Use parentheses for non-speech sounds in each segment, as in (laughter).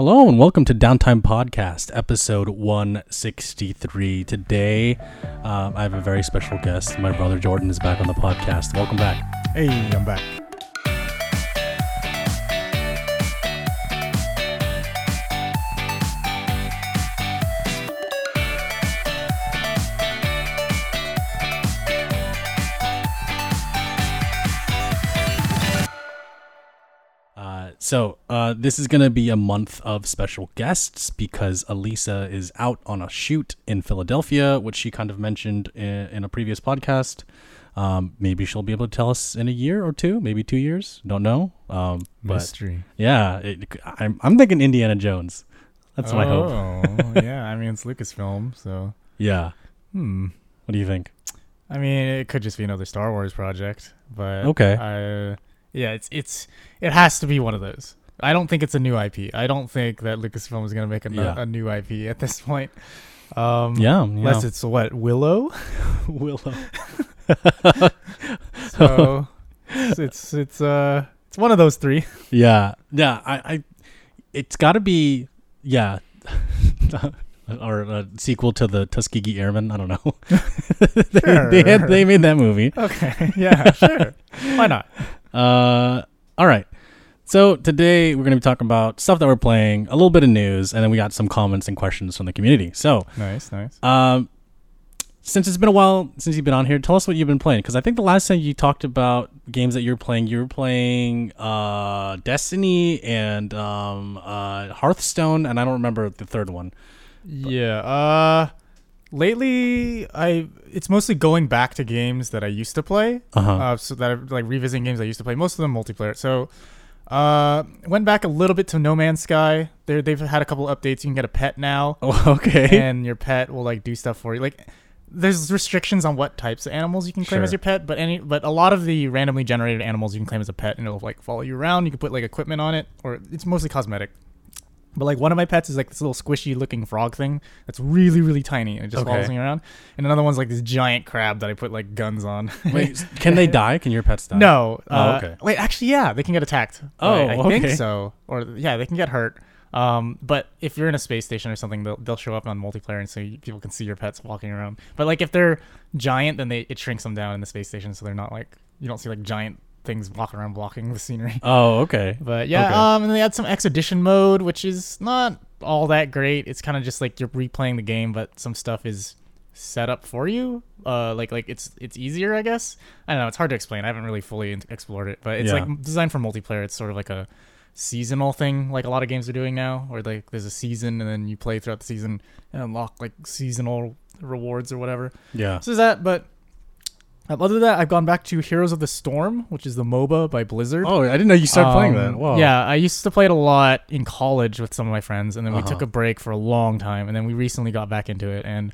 Hello and welcome to Downtime Podcast, episode 163. Today, um, I have a very special guest. My brother Jordan is back on the podcast. Welcome back. Hey, I'm back. So, uh, this is going to be a month of special guests because Elisa is out on a shoot in Philadelphia, which she kind of mentioned in, in a previous podcast. Um, maybe she'll be able to tell us in a year or two, maybe two years. Don't know. Um, but Mystery. yeah, it, I'm, I'm thinking Indiana Jones. That's my hope. Oh, yeah. I mean, it's Lucasfilm, so Yeah. hmm. What do you think? I mean, it could just be another Star Wars project, but Okay. I, yeah, it's it's it has to be one of those. I don't think it's a new IP. I don't think that Lucasfilm is gonna make a, Yeah. a new IP at this point. Um, Yeah. Unless it's what Willow. (laughs) Willow. (laughs) So it's, it's it's uh it's one of those three. Yeah, yeah. I, I it's got to be, yeah, (laughs) or a sequel to the Tuskegee Airmen. I don't know. they, they had they made that movie. Okay. Yeah. Sure. Why not? Uh, all right. So today we're gonna be talking about stuff that we're playing, a little bit of news, and then we got some comments and questions from the community. So, Nice. Nice. um, since it's been a while since you've been on here, tell us what you've been playing. Because I think the last time you talked about games that you were playing, you were playing uh, Destiny and um, uh, Hearthstone, and I don't remember the third one. Yeah. Uh lately I it's mostly going back to games that I used to play. Uh-huh. Uh so that are like revisiting games I used to play, most of them multiplayer. So uh went back a little bit to No Man's Sky. They they've had a couple updates. You can get a pet now (laughs) oh, okay. and your pet will like do stuff for you. Like there's restrictions on what types of animals you can claim as your pet, but any but a lot of the randomly generated animals you can claim as a pet and it'll like follow you around. You can put like equipment on it or it's mostly cosmetic. But like one of my pets is like this little squishy looking frog thing that's really really tiny and it just Okay. follows me around. And another one's like this giant crab that I put like guns on. Wait, (laughs) can they die? Can your pets die? no. Oh, uh, okay. Wait, actually, yeah, they can get attacked. Oh, I, I think okay. so. Or yeah, they can get hurt. Um, but if you're in a space station or something, they'll, they'll show up on multiplayer, and so you, people can see your pets walking around. But like if they're giant, then they it shrinks them down in the space station, so they're not like you don't see like giant things walking around blocking the scenery. (laughs) Oh, okay. But yeah, Okay. um, and they had some expedition mode, which is not all that great. It's kind of just like you're replaying the game, but some stuff is set up for you. Uh, like like it's it's easier, I guess. I don't know. It's hard to explain. I haven't really fully explored it, but it's Yeah. like designed for multiplayer. It's sort of like a seasonal thing, like a lot of games are doing now, where like there's a season and then you play throughout the season and unlock like seasonal rewards or whatever. Yeah. So is that, but. Um, other than that, I've gone back to Heroes of the Storm, which is the MOBA by Blizzard. Oh, I didn't know you started playing that. Um, Wow. Yeah, I used to play it a lot in college with some of my friends, and then we Uh-huh. took a break for a long time, and then we recently got back into it, and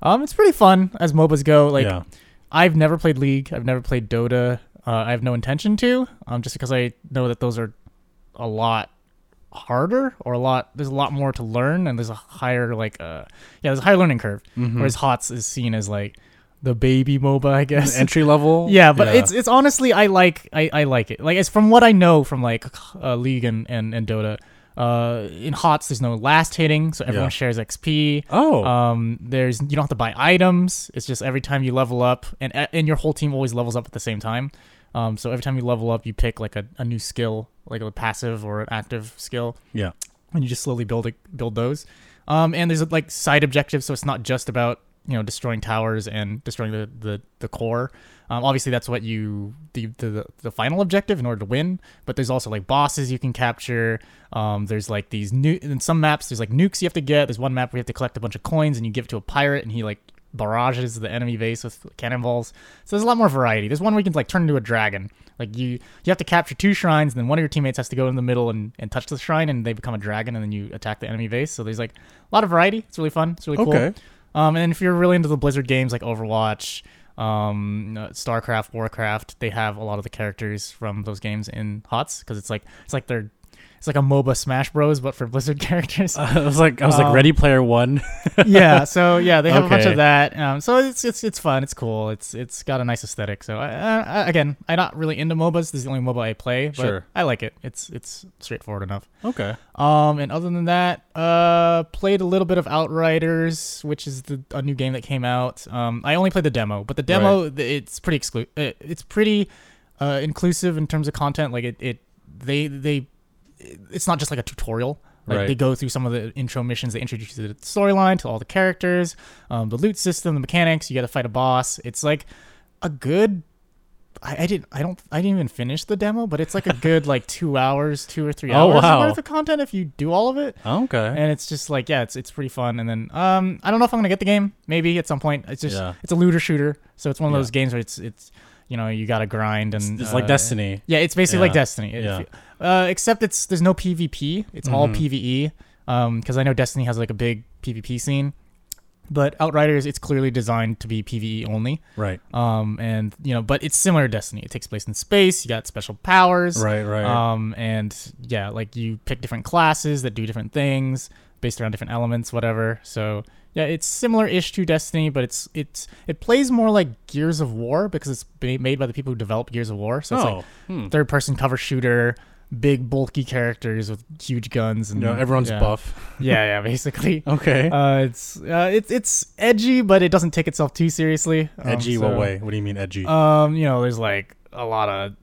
um, it's pretty fun as MOBAs go. Like, yeah. I've never played League, I've never played Dota. Uh, I have no intention to, um, just because I know that those are a lot harder or a lot. There's a lot more to learn, and there's a higher like, uh, yeah, there's a higher learning curve. Mhm. Whereas HOTS is seen as like the baby MOBA, I guess. (laughs) entry level. Yeah, but it's it's honestly I like I, I like it. Like it's from what I know from like uh, League and, and and Dota. Uh, in HOTS, there's no last hitting, so everyone Yeah. shares XP. oh. Um, there's you don't have to buy items. It's just every time you level up, and and your whole team always levels up at the same time. Um, so every time you level up, you pick like a, a new skill, like a passive or an active skill, yeah. and you just slowly build it, build those. Um, and there's like side objectives, so it's not just about you know destroying towers and destroying the the, the core. Um, obviously, that's what you the, the the final objective in order to win. But there's also like bosses you can capture. Um, there's like these new in some maps. There's like nukes you have to get. There's one map where you have to collect a bunch of coins and you give it to a pirate and he like barrages the enemy base with cannonballs. So there's a lot more variety. There's one where you can like turn into a dragon. Like you you have to capture two shrines, and then one of your teammates has to go in the middle and, and touch the shrine, and they become a dragon, and then you attack the enemy base. So there's like a lot of variety. It's really fun. It's really cool. Um, and if you're really into the Blizzard games like Overwatch, um, StarCraft, Warcraft, they have a lot of the characters from those games in HOTS because it's like it's like their it's like a MOBA Smash Bros, but for Blizzard (laughs) characters. (laughs) I was like, I was like, Um, Ready Player One. (laughs) yeah, so yeah, they have a bunch of that. Um, so it's it's it's fun. It's cool. It's it's got a nice aesthetic. So I, I, again, I'm not really into MOBAs. This is the only MOBA I play, but Sure. I like it. It's it's straightforward enough. okay. Um, and other than that, uh, played a little bit of Outriders, which is the a new game that came out. Um, I only played the demo, but the demo th- it's pretty exclu- uh, It's pretty uh, inclusive in terms of content. Like it, it they they, it's not just like a tutorial. Like Right. they go through some of the intro missions. They introduce you to the storyline, to all the characters, um, the loot system, the mechanics. You got to fight a boss. It's like a good. I, I didn't. I don't. I didn't even finish the demo, but it's like a good like (laughs) two hours, two or three hours wow. worth of content if you do all of it Okay. and it's just like yeah, it's it's pretty fun. And then um, I don't know if I'm gonna get the game. Maybe at some point. It's just Yeah. it's a looter shooter, so it's one of Yeah. those games where it's it's you know you gotta grind and it's like uh, Destiny. Yeah, it's basically like Yeah. Destiny. If Yeah. you- uh, except it's there's no PvP. It's all Mhm. PVE. Um, because I know Destiny has like a big PvP scene, but Outriders it's clearly designed to be PVE only. Right. Um, and you know, but it's similar to Destiny. It takes place in space. You got special powers. Right. Right. Um, and yeah, like you pick different classes that do different things based around different elements, whatever. So yeah, it's similar-ish to Destiny, but it's it's it plays more like Gears of War because it's ba- made by the people who developed Gears of War. So it's oh. like hmm. third-person cover shooter, big bulky characters with huge guns, and You know, everyone's yeah. buff. (laughs) Yeah, yeah, basically. (laughs) Okay. Uh, it's uh, it's it's edgy, but it doesn't take itself too seriously. Um, edgy. what way? What do you mean edgy? um, you know, there's like a lot of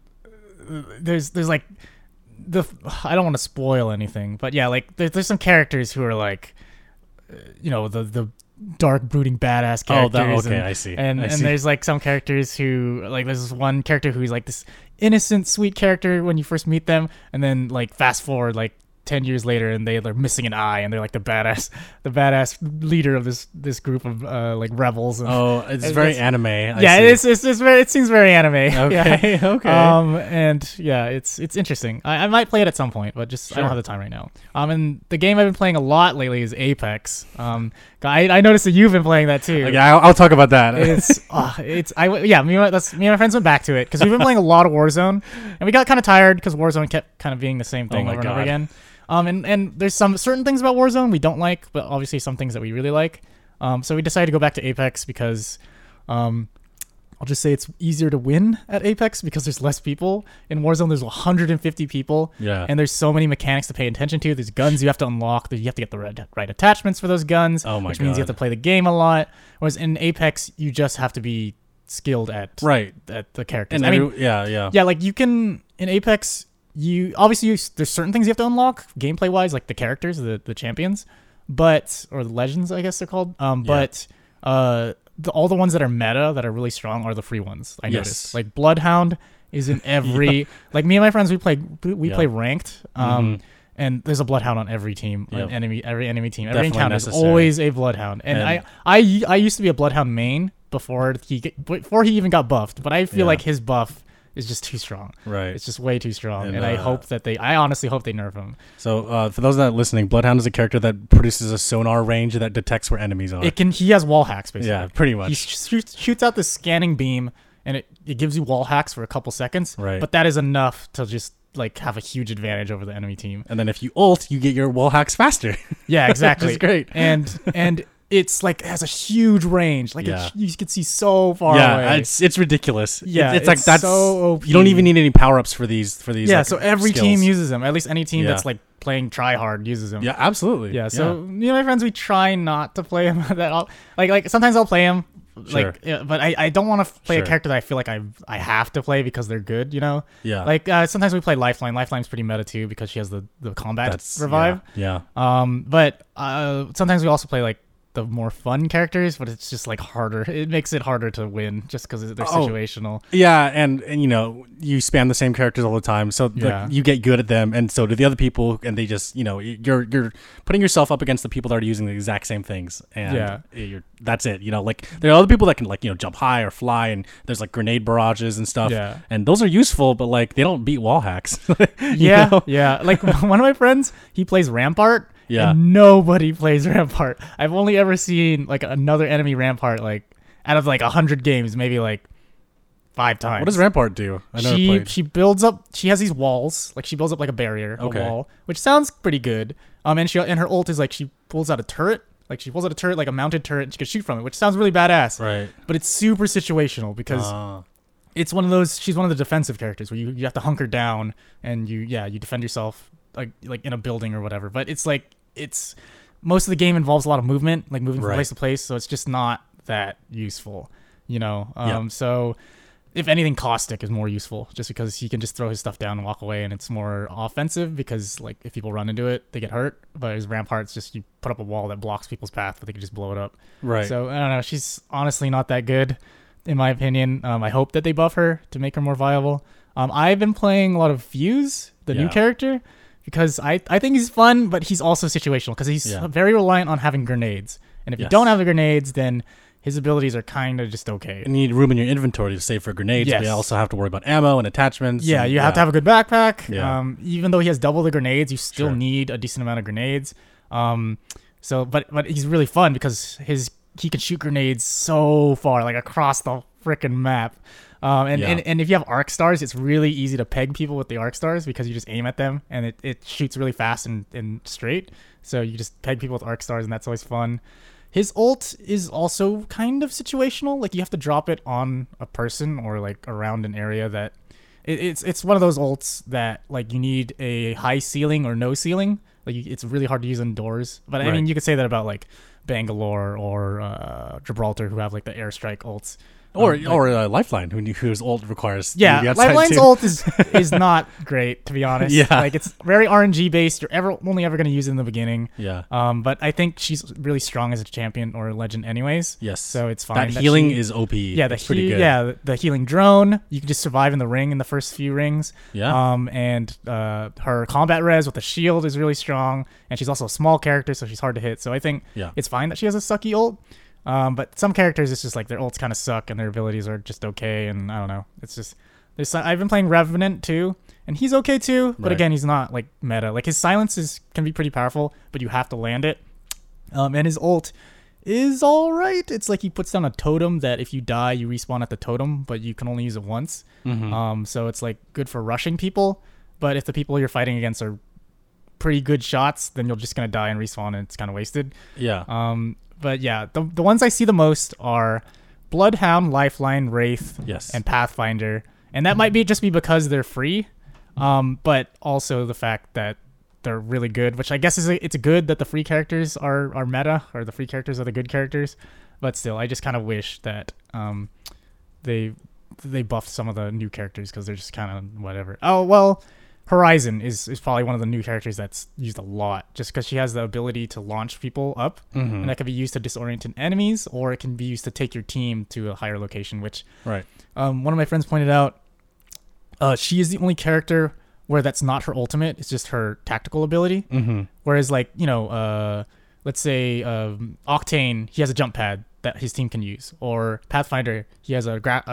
there's there's like the I don't want to spoil anything, but yeah, like there, there's some characters who are like, uh, you know, the the dark brooding badass oh, characters. that. Okay. and, I see. and I and see. there's like some characters who like there's this one character who's like this innocent sweet character when you first meet them, and then like fast forward like. 10 years later and they, they're missing an eye and they're like the badass the badass leader of this this group of uh like rebels and Oh, it's It's- very it's- anime. I yeah, see. it's, it's it's very it seems very anime. (laughs) Yeah. Okay. (laughs) okay. Um and yeah, it's it's interesting. I, I might play it at some point, but just I don't have the time right now. Um and the game I've been playing a lot lately is Apex. Um I, I noticed that you've been playing that too. okay, I'll, I'll talk about that. (laughs) It's uh, it's I yeah me and my, that's me and my friends went back to it because we've been playing a lot of Warzone and we got kind of tired because Warzone kept kind of being the same thing Oh over and over again. Um and and there's some certain things about Warzone we don't like, but obviously some things that we really like. Um so we decided to go back to Apex because um I'll just say it's easier to win at Apex because there's less people. In Warzone, there's 150 people, yeah. and there's so many mechanics to pay attention to. There's guns you have to unlock. You have to get the right, right attachments for those guns, Oh my which means you have to play the game a lot. Whereas in Apex, you just have to be skilled at right. at the characters. And I mean, every- yeah, yeah. yeah, like you can in Apex, you obviously you, there's certain things you have to unlock gameplay wise, like the characters, the the champions, but or the legends, I guess they're called. Um, Yeah. but uh, the, all the ones that are meta that are really strong are the free ones. I Yes. noticed, like Bloodhound is in (laughs) every like me and my friends we play we Yeah. play ranked. Um. Mhm. And there's a bloodhound on every team, Yep. enemy, every enemy team, every Definitely encounter is always a bloodhound. And, And- I, I, I used to be a bloodhound main before he, before he even got buffed. But I feel Yeah. like his buff is just too strong. Right. It's just way too strong, and, And, I uh, hope that they. I honestly hope they nerf him. So, uh, for those that are listening, Bloodhound is a character that produces a sonar range that detects where enemies are. It can. He has wall hacks basically. yeah, pretty He much. shoots, shoots out this scanning beam, and it, it gives you wall hacks for a couple seconds. Right. But that is enough to just like have a huge advantage over the enemy team. and then if you ult, you get your wall hacks faster. Yeah, (laughs) exactly. Is great. And and (laughs) it's like it has a huge range. Like Yeah. it, you can see so far yeah, away. it's it's ridiculous. Yeah, it's, like it's that's so OP. you don't even need any power ups for these for these. yeah. like, so every skills. team uses them. At least any team Yeah. that's like playing try hard uses them. Yeah, absolutely. Yeah, so me and my friends we try not to play him that (laughs) all, like like sometimes I'll play him like yeah, but I, I don't want to play Sure. a character that I feel like I I have to play because they're good, you know? yeah, Like uh, sometimes we play Lifeline. Lifeline's pretty meta too because she has the the combat that's revive. Yeah, Um but uh sometimes we also play like the more fun characters, but it's just like harder. It makes it harder to win just because they're Oh. situational. yeah, and and you know you spam the same characters all the time, so like, Yeah. you get good at them, and so do the other people, and they just you know you're you're putting yourself up against the people that are using the exact same things, and Yeah. you're that's it. You know, like there are other people that can like you know jump high or fly, and there's like grenade barrages and stuff, Yeah. and those are useful, but like they don't beat wall hacks. (laughs) Yeah, know? yeah. Like (laughs) one of my friends, he plays Rampart. Yeah. And nobody (laughs) plays Rampart. I've only ever seen like another enemy Rampart like out of like a hundred games, maybe like five times. What does Rampart do? I never she played. she builds up. She has these walls, like she builds up like a barrier, Okay. a wall, which sounds pretty good. Um, and she and her ult is like she pulls out a turret, like she pulls out a turret, like a mounted turret, and she can shoot from it, which sounds really badass. Right. But it's super situational because Uh, it's one of those. She's one of the defensive characters where you, you have to hunker down and you yeah you defend yourself like like in a building or whatever. But it's like it's most of the game involves a lot of movement, like moving from Right. place to place. So it's just not that useful, you know. Um, Yeah. So if anything, Caustic is more useful just because he can just throw his stuff down and walk away, and it's more offensive because like if people run into it, they get hurt. But his Rampart's just you put up a wall that blocks people's path, but they can just blow it up. right. So I don't know. She's honestly not that good, in my opinion. Um, I hope that they buff her to make her more viable. Um, I've been playing a lot of Fuse, the new Yeah. character, because I, I think he's fun, but he's also situational because he's Yeah. very reliant on having grenades. And if you don't have the grenades, then his abilities are kind of just okay. you need room in your inventory to save for grenades, but you also have to worry about ammo and attachments. Yeah, and- you have to have a good backpack. Yeah. Um, even though he has double the grenades, you still Sure. need a decent amount of grenades. Um, so but but he's really fun because his he can shoot grenades so far, like across the freaking map. Um, and, Yeah. and, and if you have arc stars, it's really easy to peg people with the arc stars because you just aim at them and it, it shoots really fast and, and straight. So you just peg people with arc stars and that's always fun. His ult is also kind of situational. Like you have to drop it on a person or like around an area that it, it's it's one of those ults that like you need a high ceiling or no ceiling. Like it's really hard to use indoors. But I Right. mean, you could say that about like Bangalore or uh, Gibraltar, who have like the airstrike ults. Or Um, or uh, Lifeline, who whose ult requires yeah, Lifeline's ult is (laughs) is not great to be honest. Yeah. like it's very RNG based. You're ever only ever going to use it in the beginning. Yeah. Um, but I think she's really strong as a champion or a legend, anyways. Yes. So it's fine. that that healing she- is OP. Yeah, the he- good. yeah the- the healing drone. You can just survive in the ring in the first few rings. Yeah. Um, and uh, her combat res with the shield is really strong, and she's also a small character, so she's hard to hit. So I think Yeah. it's fine that she has a sucky ult. Um, but some characters, it's just like their ults kind of suck, and their abilities are just okay. And I don't know. It's just there's. I've been playing Revenant too, and he's okay too. But Right. again, he's not like meta. Like his silence is can be pretty powerful, but you have to land it. Um, and his ult is all right. It's like he puts down a totem that if you die, you respawn at the totem, but you can only use it once. Mhm. Um, so it's like good for rushing people, but if the people you're fighting against are pretty good shots, then you're just gonna die and respawn, and it's kind of wasted. yeah. Um, but yeah, the the ones I see the most are Bloodhound, Lifeline, Wraith, yes. and Pathfinder, and that might be just be because they're free, um, but also the fact that they're really good, which I guess is a, it's good that the free characters are are meta or the free characters are the good characters, but still, I just kind of wish that um, they they buffed some of the new characters because they're just kind of whatever. Oh well. Horizon is, is probably one of the new characters that's used a lot just because she has the ability to launch people up Mhm. and that can be used to disorient enemies or it can be used to take your team to a higher location which right. um, one of my friends pointed out uh, she is the only character where that's not her ultimate it's just her tactical ability Mm-hmm. whereas like you know uh, let's say um, octane he has a jump pad that his team can use or pathfinder he has a gra- uh,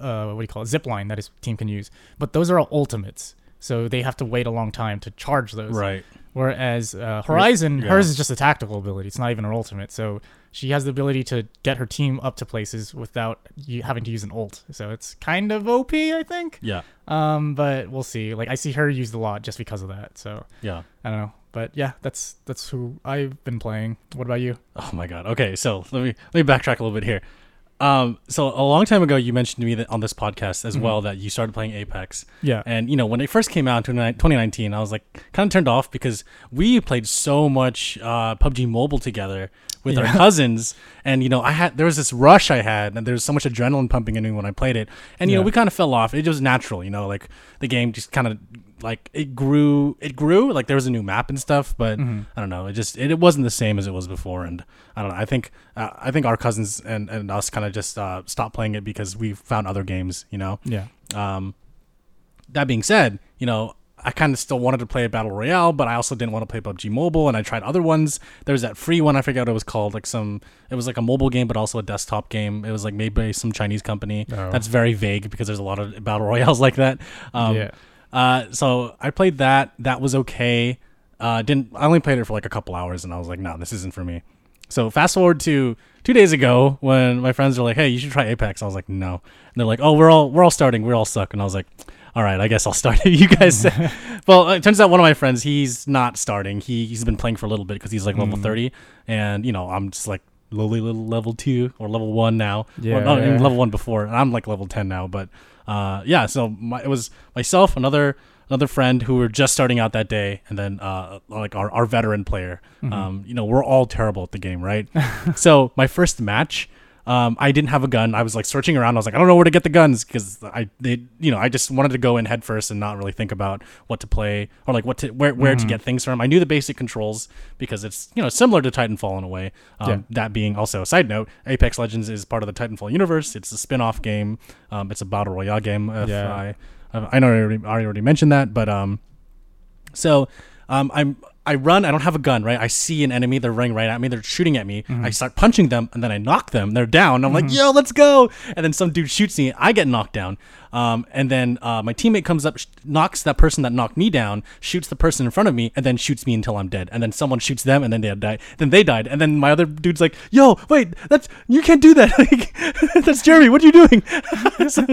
uh, what do you call it zip line that his team can use but those are all ultimates so they have to wait a long time to charge those Right. Whereas uh, Horizon, Yeah. hers is just a tactical ability. It's not even her ultimate. So she has the ability to get her team up to places without you having to use an ult. So it's kind of OP, I think. Yeah. Um, but we'll see. Like I see her used a lot just because of that. So Yeah. I don't know. But yeah, that's that's who I've been playing. What about you? Oh my god. Okay, so let me let me backtrack a little bit here. Um, so a long time ago, you mentioned to me that on this podcast as Mhm. well that you started playing Apex, Yeah. and you know when it first came out in 2019, I was like kind of turned off because we played so much uh, PUBG Mobile together with our cousins, and you know I had there was this rush I had, and there was so much adrenaline pumping in me when I played it, and you know we kind of fell off. It was natural, you know, like the game just kind of like it grew, it grew, like there was a new map and stuff, but Mhm. I don't know. It just it, it wasn't the same as it was before, and I don't know. I think uh, I think our cousins and, and us kind of just uh, stopped playing it because we found other games. You know. Yeah. Um, that being said, you know I kind of still wanted to play a battle royale, but I also didn't want to play PUBG Mobile, and I tried other ones. There was that free one I forget what it was called, like some. It was like a mobile game, but also a desktop game. It was like made by some Chinese company. Oh. That's very vague because there's a lot of battle royales (laughs) like that. Um, yeah. Uh, so I played that. That was okay. Uh, didn't I only played it for like a couple hours, and I was like, no, this isn't for me. So fast forward to two days ago when my friends were like, "Hey, you should try Apex." I was like, "No." And they're like, "Oh, we're all we're all starting. We are all suck." And I was like, "All right, I guess I'll start." It. (laughs) You guys. (laughs) (laughs) well, it turns out one of my friends he's not starting. He he's been playing for a little bit because he's like level Mm. thirty, and you know I'm just like lowly little level two or level one now. Yeah, or, no, yeah. level one before, and I'm like level ten now. But uh, yeah, so my, it was myself, another another friend who were just starting out that day, and then uh, like our, our veteran player. Mm-hmm. Um, you know, we're all terrible at the game, right? (laughs) so my first match. Um, I didn't have a gun. I was like searching around. I was like, I don't know where to get the guns because I, they, you know, I just wanted to go in head first and not really think about what to play or like what to where where Mm-hmm. to get things from. I knew the basic controls because it's you know similar to Titanfall in a way. Um, Yeah. That being also a side note, Apex Legends is part of the Titanfall universe. It's a spin-off game. Um, it's a battle royale game. Yeah. I, I know I already, I already mentioned that, but um, so um, I'm I run. I don't have a gun, right? I see an enemy. They're running right at me. They're shooting at me. Mm-hmm. I start punching them, and then I knock them. They're down. I'm like, yo, let's go. And then some dude shoots me. I get knocked down. Um, and then uh, my teammate comes up, sh- knocks that person that knocked me down, shoots the person in front of me, and then shoots me until I'm dead. And then someone shoots them, and then they died. Then they died. And then my other dude's like, yo, wait, that's you can't do that. (laughs) Like, (laughs) that's Jeremy. What are you doing? (laughs) So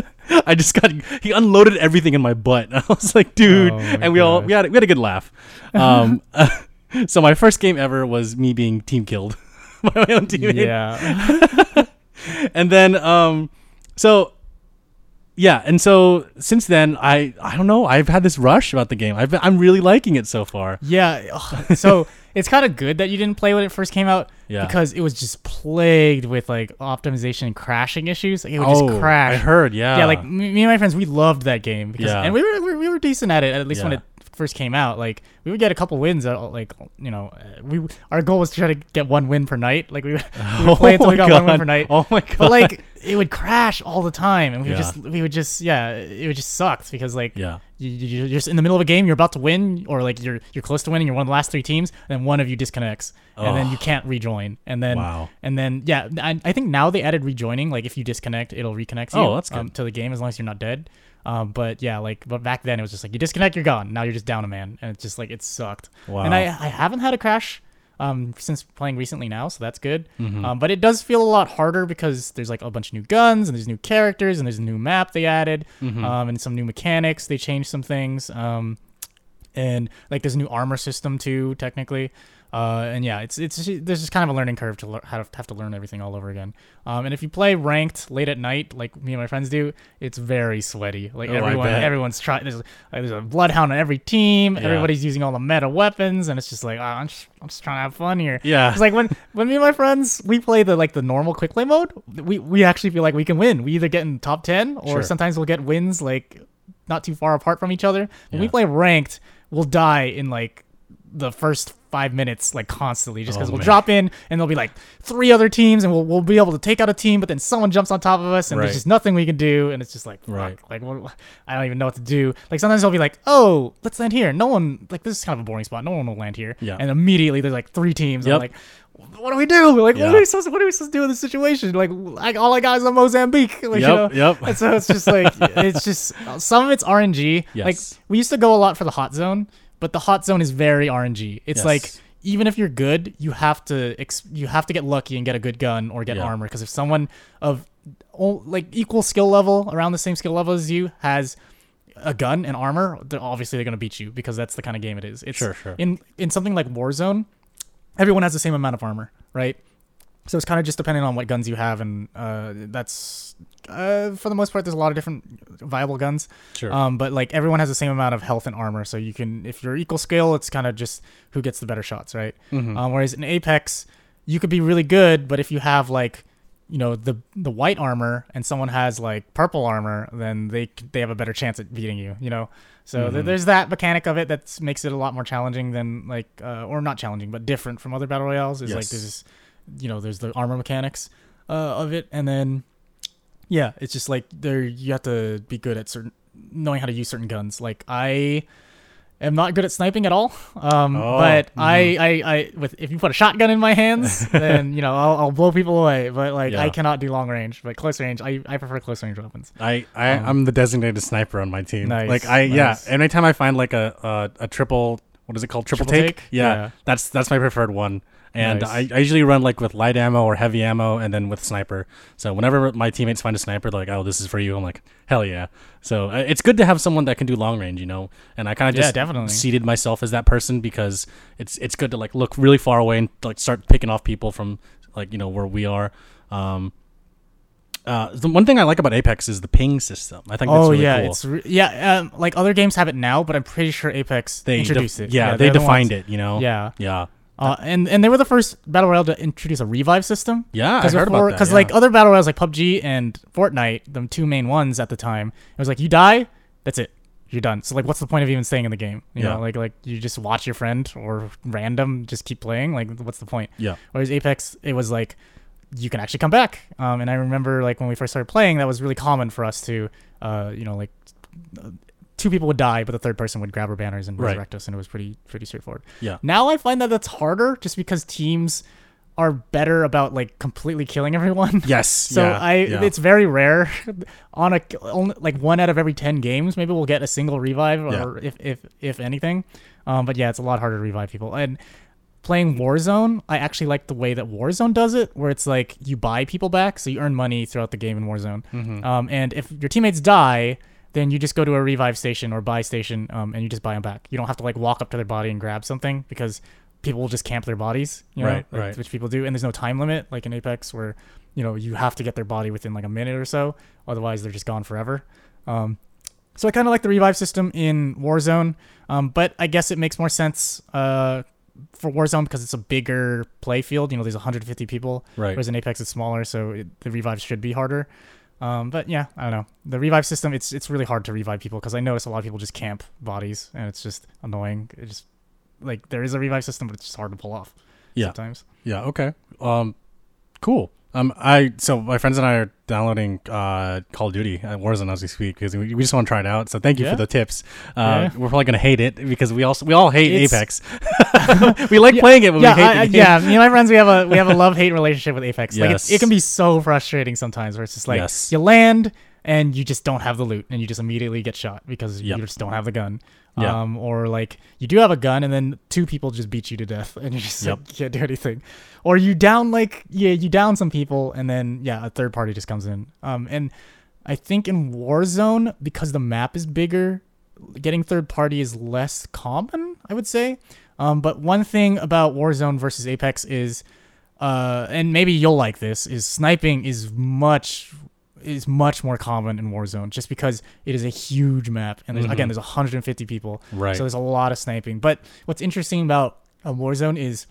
I just got he unloaded everything in my butt. I was like, dude, Oh and we all we had we had a good laugh. Um, so my first game ever was me being team killed by my own teammate, Yeah. and then um, so yeah, and so since then I I don't know I've had this rush about the game. I've been, I'm really liking it so far. Yeah. So (laughs) it's kind of good that you didn't play when it first came out Yeah. because it was just plagued with like optimization and crashing issues. Like, it would oh, just crash. I heard, yeah, yeah, like me, and my friends, we loved that game because, Yeah. and we were, we were decent at it at least when it first came out. Like we would get a couple wins. uh, Like you know, uh, we our goal was to try to get one win per night. Like we, would- (laughs) we (laughs) would play until we got one win per night. Oh my god! But like it would crash all the time, and we would Yeah. just we would just yeah, it would just sucked because like yeah, you, you- you're just in the middle of a game, you're about to win, or like you're you're close to winning, you're one of the last three teams, and then one of you disconnects, and then you can't rejoin, and then Wow. and then yeah, I, I think now they added rejoining, like if you disconnect, it'll reconnect you. Oh, that's Um, to the game as long as you're not dead. Um, but yeah, like but back then it was just like you disconnect, you're gone. Now you're just down a man, and it's just like it sucked. Wow. And I I haven't had a crash. Um, since playing recently now, so that's good. Mm-hmm. Um, but it does feel a lot harder because there's like a bunch of new guns and there's new characters and there's a new map they added, Mm-hmm. um, and some new mechanics. They changed some things. Um, and like there's a new armor system too, technically. Uh, and yeah, it's it's there's just kind of a learning curve to lear- have, have to learn everything all over again. Um, and if you play ranked late at night, like me and my friends do, it's very sweaty. Like Oh, everyone, everyone's trying. There's like, there's a bloodhound on every team. Yeah. Everybody's using all the meta weapons, and it's just like oh, I'm just I'm just trying to have fun here. yeah. It's like when when me and my friends we play the like the normal quick play mode, we we actually feel like we can win. We either get in top ten or Sure. sometimes we'll get wins like not too far apart from each other. When we play ranked, we'll die in like the first five minutes like constantly just because Oh, we'll man. drop in and there'll be like three other teams and we'll, we'll be able to take out a team but then someone jumps on top of us and Right. there's just nothing we can do and it's just like fuck, Right. like what, I don't even know what to do like sometimes they'll be like oh let's land here no one like this is kind of a boring spot no one will land here Yeah. and immediately there's like three teams I'm Yep. like what do we do? Like, what are we supposed to, what are we supposed to do in this situation? Like, I, all I got is a Mozambique. (laughs) Like, you know? Yep, yep. And so it's just like, (laughs) it's just, some of it's RNG. Yes. Like, we used to go a lot for the hot zone, but the hot zone is very RNG. It's Yes. like, even if you're good, you have to, ex- you have to get lucky and get a good gun or get Yeah. armor. Because if someone of, like, equal skill level, around the same skill level as you, has a gun and armor, they're obviously they're gonna beat you because that's the kind of game it is. It's Sure, sure. in in something like Warzone, everyone has the same amount of armor, right? So it's kind of just depending on what guns you have, and uh, that's uh, for the most part. There's a lot of different viable guns, Sure. um, but like everyone has the same amount of health and armor. So you can, if you're equal skill, it's kind of just who gets the better shots, right? Mhm. Um, whereas in Apex, you could be really good, but if you have like you know the the white armor and someone has like purple armor, then they they have a better chance at beating you. You know, so th- Mhm. there's that mechanic of it that makes it a lot more challenging than like uh, or not challenging, but different from other battle royales. Is like Yes. there's you know there's the armor mechanics uh, of it, and then yeah, it's just like there you have to be good at certain knowing how to use certain guns. Like I am not good at sniping at all. Um, Oh, but I, I, I, with if you put a shotgun in my hands, (laughs) then you know I'll, I'll blow people away. But like I cannot do long range. But close range, I, I prefer close range weapons. I, I Um, I'm the designated sniper on my team. Nice, like I nice. yeah. Anytime I find like a, a a triple what is it called? Triple, Triple take? take? Yeah, Yeah. that's that's my preferred one. And Nice. I, I usually run like with light ammo or heavy ammo, and then with sniper. So whenever my teammates find a sniper, they're like, "Oh, this is for you." I'm like, "Hell yeah!" So uh, it's good to have someone that can do long range, you know. And I kind of Yeah, just definitely. seated myself as that person because it's it's good to like look really far away and like start picking off people from like you know where we are. Um, uh, the one thing I like about Apex is the ping system. I think that's Oh really yeah, cool. it's re- yeah. Um, like other games have it now, but I'm pretty sure Apex they introduced def- it. Yeah, they they're the defined it. You know. Yeah, Yeah. Uh, and and they were the first battle royale to introduce a revive system. Yeah, I Because heard about that. Because yeah. like other battle royales like PUBG and Fortnite, the two main ones at the time, it was like you die, that's it, you're done. So like, what's the point of even staying in the game? You Yeah. know, like like you just watch your friend or random just keep playing. Like, what's the point? yeah, Whereas Apex, it was like you can actually come back. Um, and I remember like when we first started playing, that was really common for us to, uh, you know, like two people would die, but the third person would grab our banners and Right. resurrect us, and it was pretty pretty straightforward. yeah, Now I find that that's harder, just because teams are better about like completely killing everyone. (laughs) yes. So yeah, I, yeah. it's very rare (laughs) on a only, like one out of every ten games, maybe we'll get a single revive, or if if if anything. Um, but yeah, it's a lot harder to revive people. And playing Warzone, I actually like the way that Warzone does it, where it's like you buy people back, so you earn money throughout the game in Warzone. Mhm. Um, and if your teammates die, then you just go to a revive station or buy station, um, and you just buy them back. You don't have to like walk up to their body and grab something because people will just camp their bodies, you know, Right, like, right. which people do. And there's no time limit like in Apex where you know you have to get their body within like a minute or so, otherwise they're just gone forever. Um, so I kind of like the revive system in Warzone, um, but I guess it makes more sense uh, for Warzone because it's a bigger play field. You know, there's 150 people, right. whereas in Apex it's smaller, so it, the revives should be harder. Um, but yeah, I don't know. The revive system, it's it's really hard to revive people because I notice a lot of people just camp bodies, and it's just annoying. It just like there is a revive system, but it's just hard to pull off. Yeah. sometimes. Yeah. Okay. Um, cool. Um, I so my friends and I are downloading uh Call of Duty at Warzone as we speak because we, we just want to try it out. So thank you Yeah. for the tips. Uh, Yeah. we're probably gonna hate it because we also we all hate It's- Apex. (laughs) (laughs) we like Yeah, playing it, but yeah, we hate I, I- the game. yeah. Me and my friends, we have a we have a love hate relationship with Apex. Like Yes. it, it can be so frustrating sometimes, where it's just like Yes. you land and you just don't have the loot, and you just immediately get shot because Yep. you just don't have the gun. Yeah. Um, or like you do have a gun, and then two people just beat you to death, and you just Yep. like, can't do anything. Or you down like yeah, you down some people, and then yeah, a third party just comes in. Um, and I think in Warzone because the map is bigger, getting third party is less common, I would say. Um, but one thing about Warzone versus Apex is, uh, and maybe you'll like this, is sniping is much is much more common in Warzone just because it is a huge map and there's, Mhm. again there's 150 people, Right. so there's a lot of sniping. But what's interesting about um, Warzone is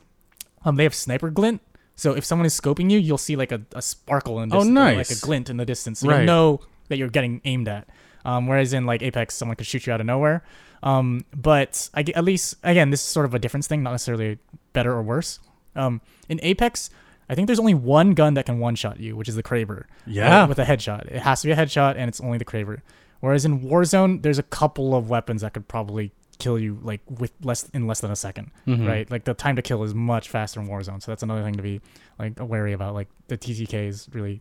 um, they have sniper glint. So if someone is scoping you, you'll see like a, a sparkle in Oh, dis- or like a glint in the distance. So Right. you know that you're getting aimed at. Um, whereas in like Apex, someone could shoot you out of nowhere. Um, but I, at least again, this is sort of a difference thing, not necessarily better or worse. Um, in Apex, I think there's only one gun that can one shot you, which is the Kraber. Yeah. uh, with a headshot. It has to be a headshot, and it's only the Kraber. Whereas in Warzone, there's a couple of weapons that could probably kill you like with less in less than a 2nd Mhm. right? Like the time to kill is much faster in Warzone, so that's another thing to be like wary about. Like the TTK is really,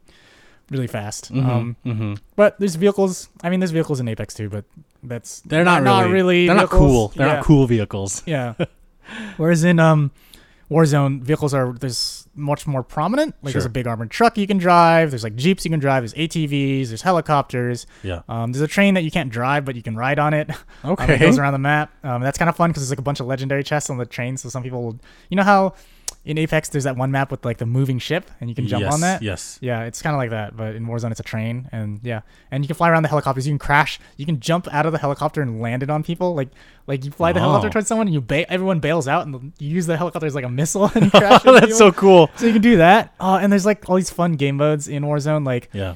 really fast. Mhm. Um, Mhm. but there's vehicles. I mean, there's vehicles in Apex too, but that's They're not, really. really. They're not cool. They're yeah. not cool vehicles. Yeah. (laughs) Whereas in um Warzone, vehicles are there's much more prominent. Like there's a big armored truck you can drive. There's like jeeps you can drive. There's ATVs. There's helicopters. Yeah. Um, there's a train that you can't drive, but you can ride on it. (laughs) Um, Okay. it goes around the map. Um, that's kind of fun because there's like a bunch of legendary chests on the train. So some people, will, you know how in Apex there's that one map with like the moving ship and you can jump yes, on that. Yes. Yeah, it's kind of like that, but in Warzone it's a train, and yeah, and you can fly around the helicopters. You can crash. You can jump out of the helicopter and land it on people. Like, like you fly the helicopter Oh. towards someone, and you ba- everyone bails out, and you use the helicopter as like a missile, (laughs) and (laughs) crash. That's people. so cool. So you can do that. Uh, and there's like all these fun game modes in Warzone. Like, Yeah.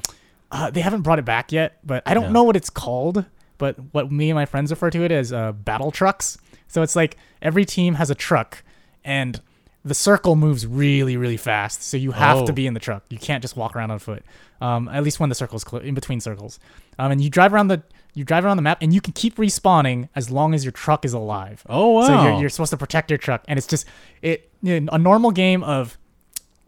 uh, they haven't brought it back yet, but I don't Yeah. know what it's called. But what me and my friends refer to it as uh, battle trucks. So it's like every team has a truck, and the circle moves really, really fast. So you have Oh. to be in the truck. You can't just walk around on foot. Um, at least when the circle's cl- in between circles. Um, and you drive around the you drive around the map, and you can keep respawning as long as your truck is alive. Oh wow. So you're, you're supposed to protect your truck, and it's just it a normal game of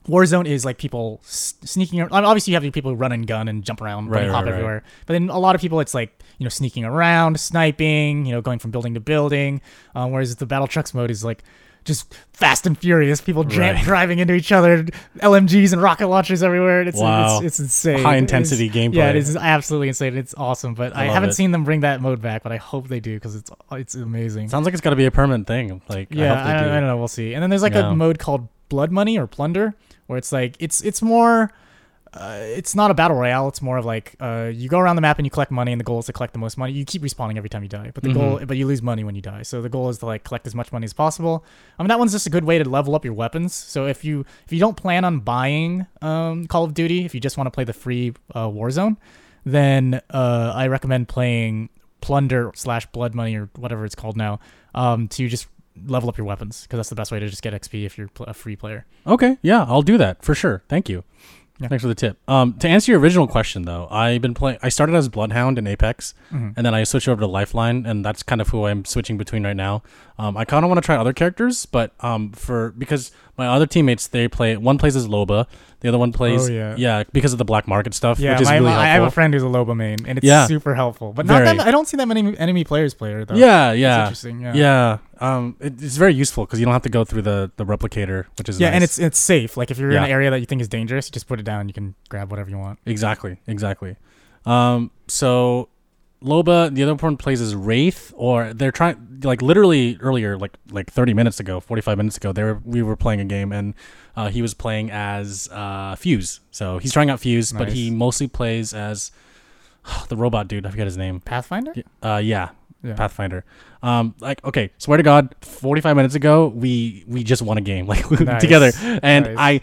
Warzone is like people s- sneaking. ar- Obviously, you have people who run and gun and jump around, Right, right, hop right, right. everywhere. But then a lot of people, it's like you know sneaking around, sniping, you know, going from building to building. Um, whereas the battle trucks mode is like just fast and furious. People Right. (laughs) driving into each other, LMGs and rocket launchers everywhere. It's Wow. it's, it's insane. High intensity gameplay. Yeah, it is absolutely insane. It's awesome. But I I, haven't it. seen them bring that mode back. But I hope they do because it's it's amazing. Sounds like it's got to be a permanent thing. Like, Yeah, I hope they I, do. I don't know. We'll see. And then there's like Yeah. a mode called Blood Money or Plunder, where it's like it's it's more. Uh, it's not a battle royale. It's more of like uh, you go around the map and you collect money, and the goal is to collect the most money. You keep respawning every time you die, but the goal, Mhm. but you lose money when you die. So the goal is to like collect as much money as possible. I mean, that one's just a good way to level up your weapons. So if you if you don't plan on buying um, Call of Duty, if you just want to play the free uh, Warzone, then uh, I recommend playing Plunder slash Blood Money or whatever it's called now um, to just level up your weapons because that's the best way to just get XP if you're a free player. Okay, yeah, I'll do that for sure. Thank you. Yeah. Thanks for the tip. Um, to answer your original question though, I've been playing. I started as Bloodhound in Apex, Mhm. and then I switched over to Lifeline, and that's kind of who I'm switching between right now. Um, I kind of want to try other characters, but um, for because my other teammates they play. One plays as Loba, the other one plays Oh, yeah. because of the black market stuff, Yeah, which is my, really I have a friend who's a Loba main, and it's Yeah. super helpful. But not Very. that, I don't see that many enemy players play her though. yeah, It's yeah, interesting. Yeah. yeah. Um, it, it's very useful because you don't have to go through the the replicator, which is Yeah, and it's it's safe. Like if you're in an area that you think is dangerous, you just put it down. You can grab whatever you want. Exactly, exactly. Um, so Loba, the other one plays as Wraith, or they're trying like literally earlier, like like thirty minutes ago, forty five minutes ago, they were we were playing a game and uh, he was playing as uh, Fuse. So he's trying out Fuse, but he mostly plays as (sighs) the robot dude. I forget his name. Pathfinder. Uh, yeah, Yeah. Pathfinder. Um, like okay, swear to God, forty five minutes ago, we we just won a game (laughs) like Nice. together, and Nice.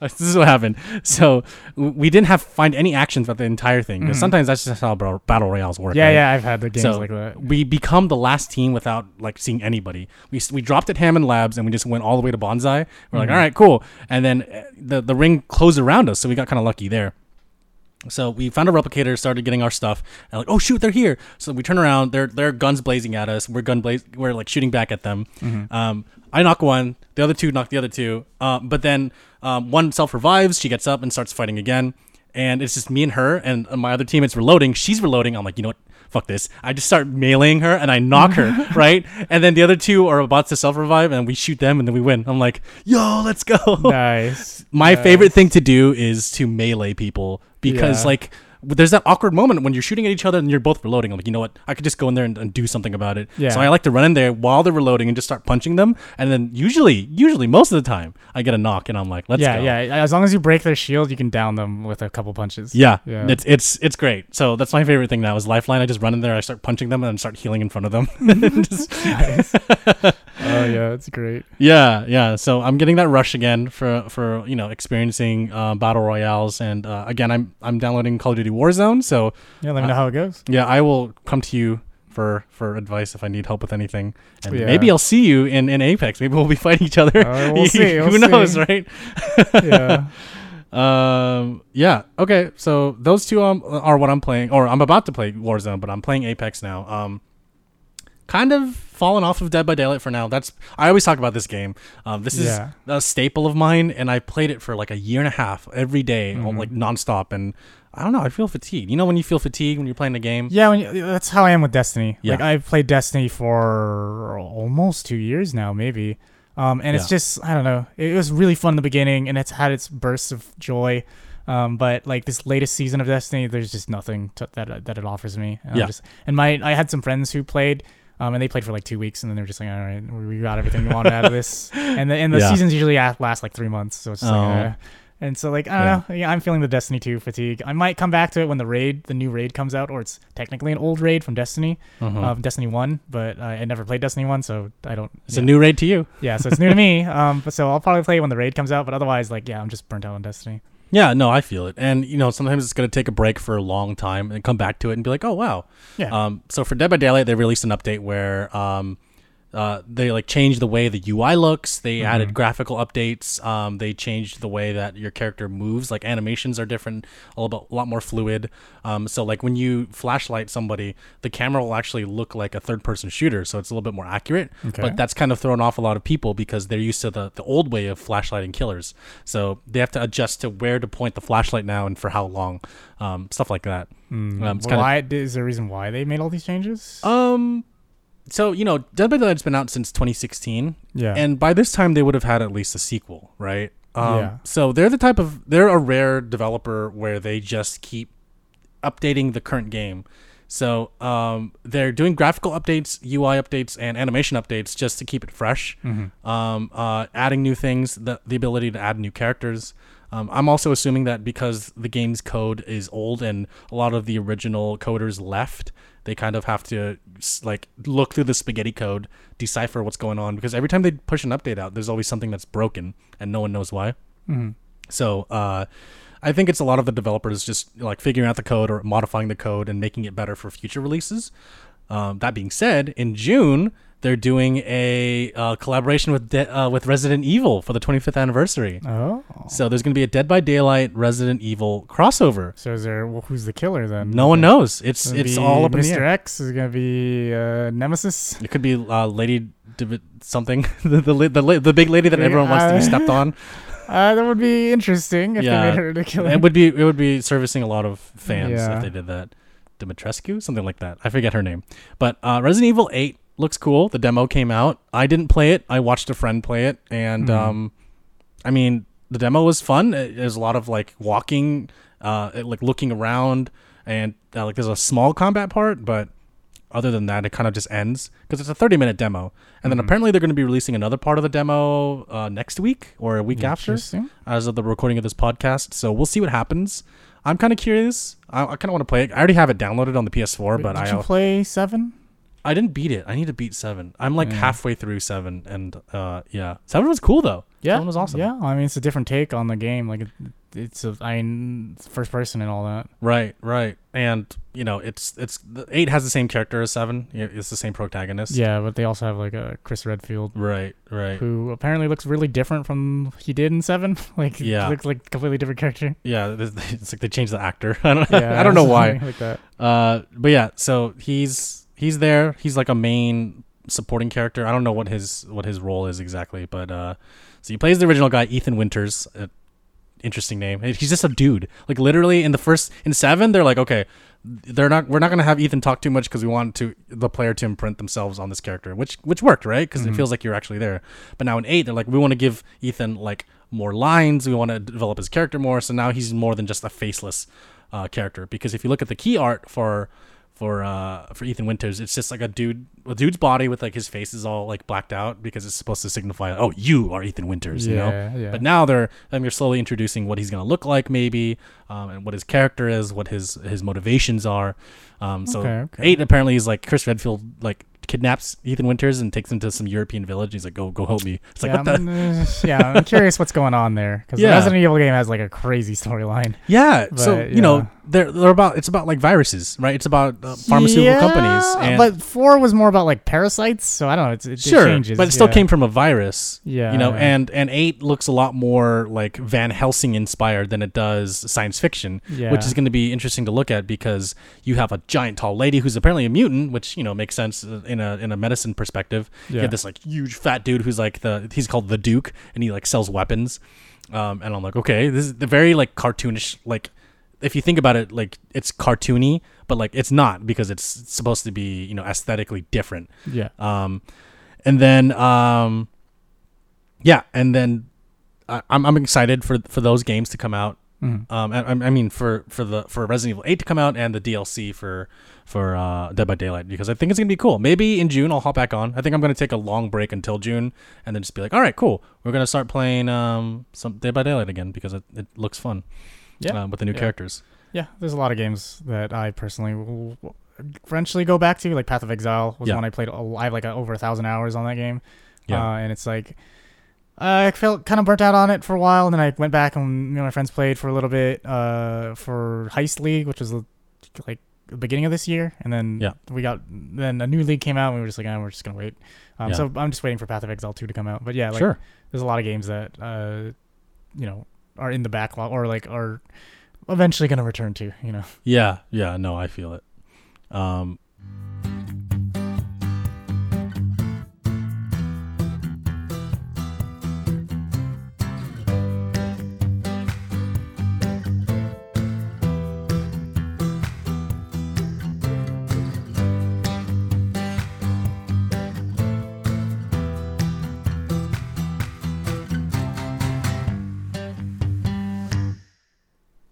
I (laughs) this is what happened. So we didn't have find any actions throughout the entire thing. Mhm. Sometimes that's just how battle royales work. Yeah, right? yeah, I've had the games So like that. we become the last team without like seeing anybody. We we dropped at Hammond Labs and we just went all the way to Bonsai. We're like, Mhm. all right, cool. And then uh, the the ring closed around us, so we got kind of lucky there. So we found a replicator, started getting our stuff, and like, oh shoot, they're here. So we turn around, they're they're guns blazing at us. We're gun blaze, we're like shooting back at them. Mhm. Um, I knock one, the other two knock the other two. Um, but then um, one self revives. She gets up and starts fighting again. And it's just me and her, and my other teammates reloading. She's reloading. I'm like, you know what? Fuck this. I just start meleeing her and I knock her, (laughs) right? And then the other two are about to self revive and we shoot them and then we win. I'm like, yo, let's go. nice. My Nice. favorite thing to do is to melee people because Yeah. like there's that awkward moment when you're shooting at each other and you're both reloading. I'm like, you know what? I could just go in there and, and do something about it. Yeah. So I like to run in there while they're reloading and just start punching them. And then usually, usually most of the time, I get a knock and I'm like, let's yeah, go. yeah. Yeah. As long as you break their shield, you can down them with a couple punches. Yeah, Yeah. it's it's it's great. So that's my favorite thing now is Lifeline. I just run in there, I start punching them, and start healing in front of them. (laughs) (laughs) Just-. Oh yeah, it's great. yeah, yeah. So I'm getting that rush again for for you know experiencing uh, battle royales, and uh, again I'm I'm downloading Call of Duty Warzone. So Yeah, let me know how it goes. yeah, I will come to you for for advice if I need help with anything, and Yeah. maybe I'll see you in in Apex. Maybe we'll be (laughs) fighting each other. Uh, we'll (laughs) see, Who we'll knows, see. right? Yeah. (laughs) Um. Yeah. Okay. So those two um are what I'm playing, or I'm about to play Warzone, but I'm playing Apex now. Um, kind of fallen off of Dead by Daylight for now. That's I always talk about this game. Um, this is Yeah. a staple of mine, and I played it for like a year and a half every day, Mhm. like nonstop. And I don't know. I feel fatigued. You know when you feel fatigued when you're playing a game. Yeah, when you, that's how I am with Destiny. Like I've played Destiny for almost two years now, maybe. Um, and it's just I don't know. It was really fun in the beginning, and it's had its bursts of joy. Um, but like this latest season of Destiny, there's just nothing to, that that it offers me. And Yeah. just, and my I had some friends who played. Um, and they played for like two weeks, and then they were just like, "All right, we got everything we wanted out of this." (laughs) And the and the Yeah. seasons usually last like three months, so it's just Oh. like, uh, and so like I don't know, yeah, I'm feeling the Destiny 2 fatigue. I might come back to it when the raid, the new raid comes out, or it's technically an old raid from Destiny, Mhm. um, Destiny 1, but uh, I never played Destiny 1, so I don't. it's yeah. a new raid to you. yeah, so it's new to (laughs) me. Um, but so I'll probably play it when the raid comes out, but otherwise, like, yeah, I'm just burnt out on Destiny. Yeah, no, I feel it. And you know, sometimes it's gonna take a break for a long time and come back to it and be like, oh wow. Yeah. Um, so for Dead by Daylight, they released an update where um, uh, they like changed the way the UI looks. They Mm-hmm. added graphical updates. Um, they changed the way that your character moves. Like animations are different, a little bit, a lot more fluid. Um, so like when you flashlight somebody, the camera will actually look like a third-person shooter, so it's a little bit more accurate. Okay. But that's kind of thrown off a lot of people because they're used to the the old way of flashlighting killers. So they have to adjust to where to point the flashlight now and for how long, um, stuff like that. Mm. Um, Well, why is there a reason why they made all these changes? Um, so you know, Dead by Daylight's been out since 2016. yeah. and by this time they would have had at least a sequel, right? Um, Yeah. So they're the type of they're a rare developer where they just keep updating the current game. So um, they're doing graphical updates, UI updates, and animation updates just to keep it fresh. Um, uh, adding new things, the the ability to add new characters. Um, I'm also assuming that because the game's code is old and a lot of the original coders left, they kind of have to like look through the spaghetti code, decipher what's going on. Because every time they push an update out, there's always something that's broken and no one knows why. Mhm. So uh, I think it's a lot of the developers just like figuring out the code or modifying the code and making it better for future releases. Um, that being said, in June they're doing a uh, collaboration with De- uh, with Resident Evil for the 25th anniversary. Oh. So there's going to be a Dead by Daylight Resident Evil crossover. So is there? Well, who's the killer then? No one knows. It's Is it it's all up in the Mr. air. X is gonna be uh, Nemesis. It could be uh, Lady Div- something, (laughs) the the, the the big lady that everyone wants to be stepped on. (laughs) Uh, that would be interesting if Yeah. they made her the killer. it would be it would be servicing a lot of fans Yeah. if they did that. Dimitrescu, something like that. I forget her name. But uh, Resident Evil 8 looks cool. The demo came out. I didn't play it. I watched a friend play it, and Mhm. um, I mean, the demo was fun. It- There's a lot of like walking, uh, like looking around, and uh, like there's a small combat part, but other than that, it kind of just ends because it's a 30 minute demo. And then Mhm. apparently they're going to be releasing another part of the demo uh, next week or a week after as of the recording of this podcast. So we'll see what happens. I'm kind of curious. I, I kind of want to play it. I already have it downloaded on the PS4, but Did I you play seven? I didn't beat it. I need to beat seven. I'm like Yeah. halfway through seven, and uh, yeah, seven was cool though. Yeah, seven was awesome. Yeah, I mean it's a different take on the game. Like it, it's a, I mean, it's first person and all that. Right, right, and you know, it's it's the eight has the same character as seven. It's the same protagonist. Yeah, but they also have like a Chris Redfield Right, right. who apparently looks really different from he did in seven. (laughs) like Yeah. looks like a completely different character. Yeah, it's (laughs) it's like they changed the actor. I don't, Yeah, I don't know (laughs) why. like that. Uh, but yeah, so he's he's there. He's like a main supporting character. I don't know what his what his role is exactly, but uh, so he plays the original guy, Ethan Winters. Uh, interesting name. He's just a dude. Like literally in the first in seven, they're like, okay, they're not we're not gonna have Ethan talk too much because we want to the player to imprint themselves on this character, which which worked right because it Mhm. feels like you're actually there. But now in eight, they're like, we want to give Ethan like more lines. We want to develop his character more. So now he's more than just a faceless uh, character because if you look at the key art for for uh for Ethan Winters, it's just like a dude a dude's body with like his face is all like blacked out because it's supposed to signify oh you are Ethan Winters, you know. Yeah. But now they're I they're slowly introducing what he's gonna look like maybe, um, and what his character is, what his his motivations are. Um, so Okay, okay. eight apparently is like Chris Redfield like kidnaps Ethan Winters and takes him to some European village. He's like, go go help me. It's like yeah, what I'm, uh, yeah, I'm curious what's going on there because (laughs) Yeah. the Resident Evil game has like a crazy storyline. Yeah, so But, you know yeah. They're they're about it's about like viruses, right? It's about uh, pharmaceutical Yeah, companies. And but four was more about like parasites, so I don't know. It's, it, sure, it changes, but it still yeah. came from a virus. Yeah, you know, and and eight looks a lot more like Van Helsing inspired than it does science fiction, Yeah. which is going to be interesting to look at because you have a giant tall lady who's apparently a mutant, which you know makes sense uh, in a in a medicine perspective. You have this like huge fat dude who's like the he's called the Duke, and he like sells weapons. Um, and I'm like, okay, this is the very like cartoonish like. If you think about it, like it's cartoony, but like it's not because it's supposed to be, you know, aesthetically different. yeah. Um, and then um, yeah, and then I, I'm I'm excited for for those games to come out. Mhm. Um, I, I mean for for the for Resident Evil 8 to come out and the DLC for for uh, Dead by Daylight because I think it's gonna be cool. Maybe in June I'll hop back on. I think I'm gonna take a long break until June and then just be like, all right, cool. We're gonna start playing um some Dead by Daylight again because it, it looks fun. Yeah. uh, with the new Yeah. characters. Yeah, there's a lot of games that I personally will eventually go back to. Like Path of Exile was Yeah. one I played. a- I have like a, over a thousand hours on that game. Yeah. Uh, and it's like I felt kind of burnt out on it for a while, and then I went back and me and my friends played for a little bit uh, for Heist League, which was like the beginning of this year, and then Yeah. we got then a new league came out, and we were just like, ah, we're just gonna wait. Um, Yeah. So I'm just waiting for Path of Exile 2 to come out. But yeah, like sure. there's a lot of games that uh, you know are in the backlog or like are eventually gonna return to. You know. Yeah, yeah, no, I feel it. Um,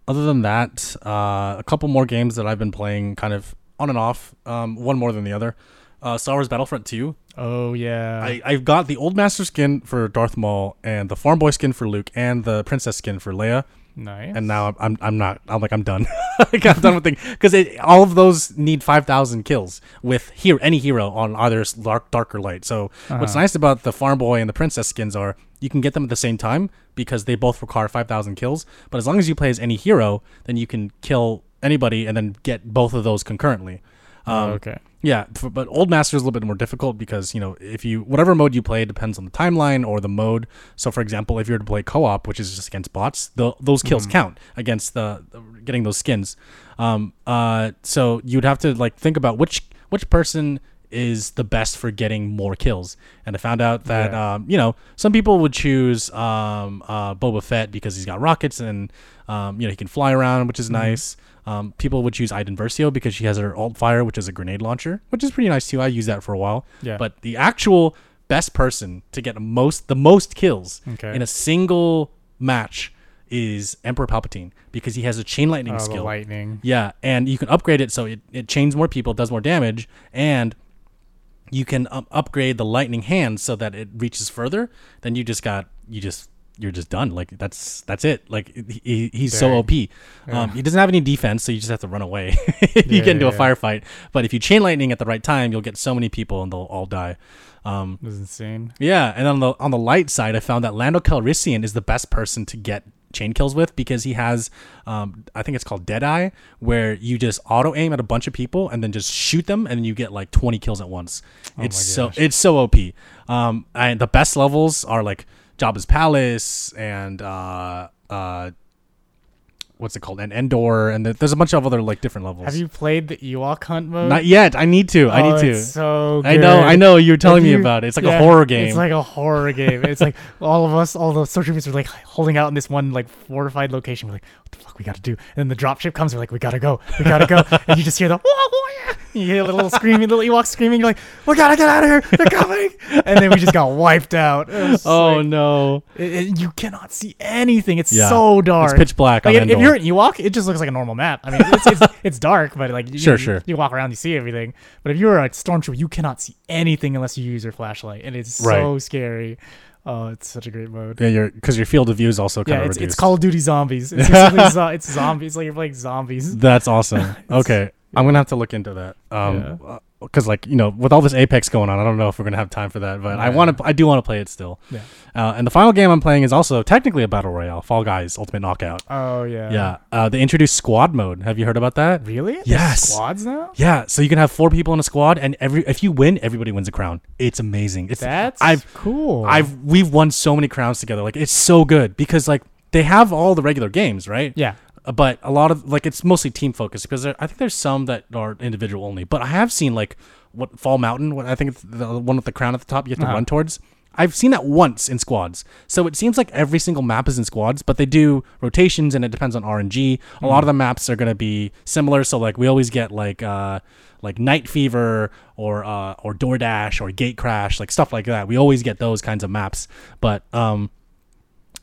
other than that, uh, a couple more games that I've been playing kind of on and off, um, one more than the other. Uh, Star Wars Battlefront 2. Oh yeah. I, I've got the Old Master skin for Darth Maul and the Farm Boy skin for Luke and the Princess skin for Leia. nice. And now I'm, I'm, I'm not, I'm like, I'm done. (laughs) like, I'm done with the, because all of those need 5,000 kills with here any hero on either dark, dark or light. So what's Uh-huh. nice about the Farm Boy and the Princess skins are you can get them at the same time because they both require 5,000 kills. But as long as you play as any hero, then you can kill anybody and then get both of those concurrently. Oh, Um, okay. yeah, but Old Master is a little bit more difficult because you know if you whatever mode you play depends on the timeline or the mode. So, for example, if you were to play co-op, which is just against bots, the, those kills count against the, the getting those skins. Um, uh, so you'd have to like think about which which person is the best for getting more kills. And I found out that Yeah. um, you know some people would choose um, uh, Boba Fett because he's got rockets and um, you know he can fly around, which is nice. Um, people would choose Iden Versio because she has her alt fire, which is a grenade launcher, which is pretty nice too. I use that for a while. Yeah. But the actual best person to get the most the most kills Okay. in a single match is Emperor Palpatine because he has a chain lightning Oh, skill. lightning. Yeah, and you can upgrade it so it, it chains more people, does more damage, and you can um, upgrade the lightning hand so that it reaches further. Then you just got you just you're just done. Like that's that's it. Like he, he's so Dang. OP. Um, he doesn't have any defense, so you just have to run away if (laughs) you Yeah, get into a yeah. firefight. But if you chain lightning at the right time, you'll get so many people and they'll all die. Um, It was insane. yeah, and on the on the light side, I found that Lando Calrissian is the best person to get chain kills with because he has, um, I think it's called Deadeye, where you just auto aim at a bunch of people and then just shoot them, and you get like twenty kills at once. it's so it's so OP. Um, and the best levels are like Jabba's Palace and uh, uh, what's it called, and Endor, and the, there's a bunch of other like different levels. Have you played the Ewok hunt mode? Not yet. I need to. I Oh, need to. It's so I know. I know. You're telling If me about it. It's like yeah, a horror game. It's like a horror game. It's like all of us, all the stormtroopers are like holding out in this one like fortified location. We're like, what the fuck we gotta do? And then the dropship comes. We're like, we gotta go. We gotta go. (laughs) and you just hear the, "Whoa, whoa, yeah." you hear the little (laughs) screaming, little Ewoks screaming. You're like, we gotta get out of here. They're coming. and then we just got wiped out. Oh like- no. it- it- you cannot see anything. It's Yeah. so dark. It's pitch black Like if, if you're an Ewok, it just looks like a normal map. I mean, it's it's, it's dark, but like you, Sure, you, sure. you walk around, you see everything. But if you're a stormtrooper, you cannot see anything unless you use your flashlight, and it's so scary. Oh, it's such a great mode. Yeah, your because your field of view is also kind Yeah, of it's, reduced. it's Call of Duty Zombies. It's, basically zo- it's zombies. Like you're playing zombies. That's awesome. (laughs) okay, I'm gonna have to look into that. Um, because like you know, with all this Apex going on, I don't know if we're gonna have time for that. But I want to. I do want to play it still. Yeah. Uh, and the final game I'm playing is also technically a battle royale, Fall Guys Ultimate Knockout. Oh yeah. yeah. Uh, they introduced squad mode. Have you heard about that? Really? There's Yes. Squads now. Yeah. So you can have four people in a squad, and every if you win, everybody wins a crown. It's amazing. It's That's I've cool. I've we've won so many crowns together. Like it's so good because like they have all the regular games, right? yeah. Uh, but a lot of like it's mostly team focused because there, I think there's some that are individual only. But I have seen like what Fall Mountain, what I think it's the one with the crown at the top you have to Uh-huh. run towards. I've seen that once in squads. So it seems like every single map is in squads, but they do rotations and it depends on RNG. A lot of the maps are going to be similar. So like we always get like uh like Night Fever or uh or DoorDash or Gate Crash, like stuff like that. We always get those kinds of maps. But um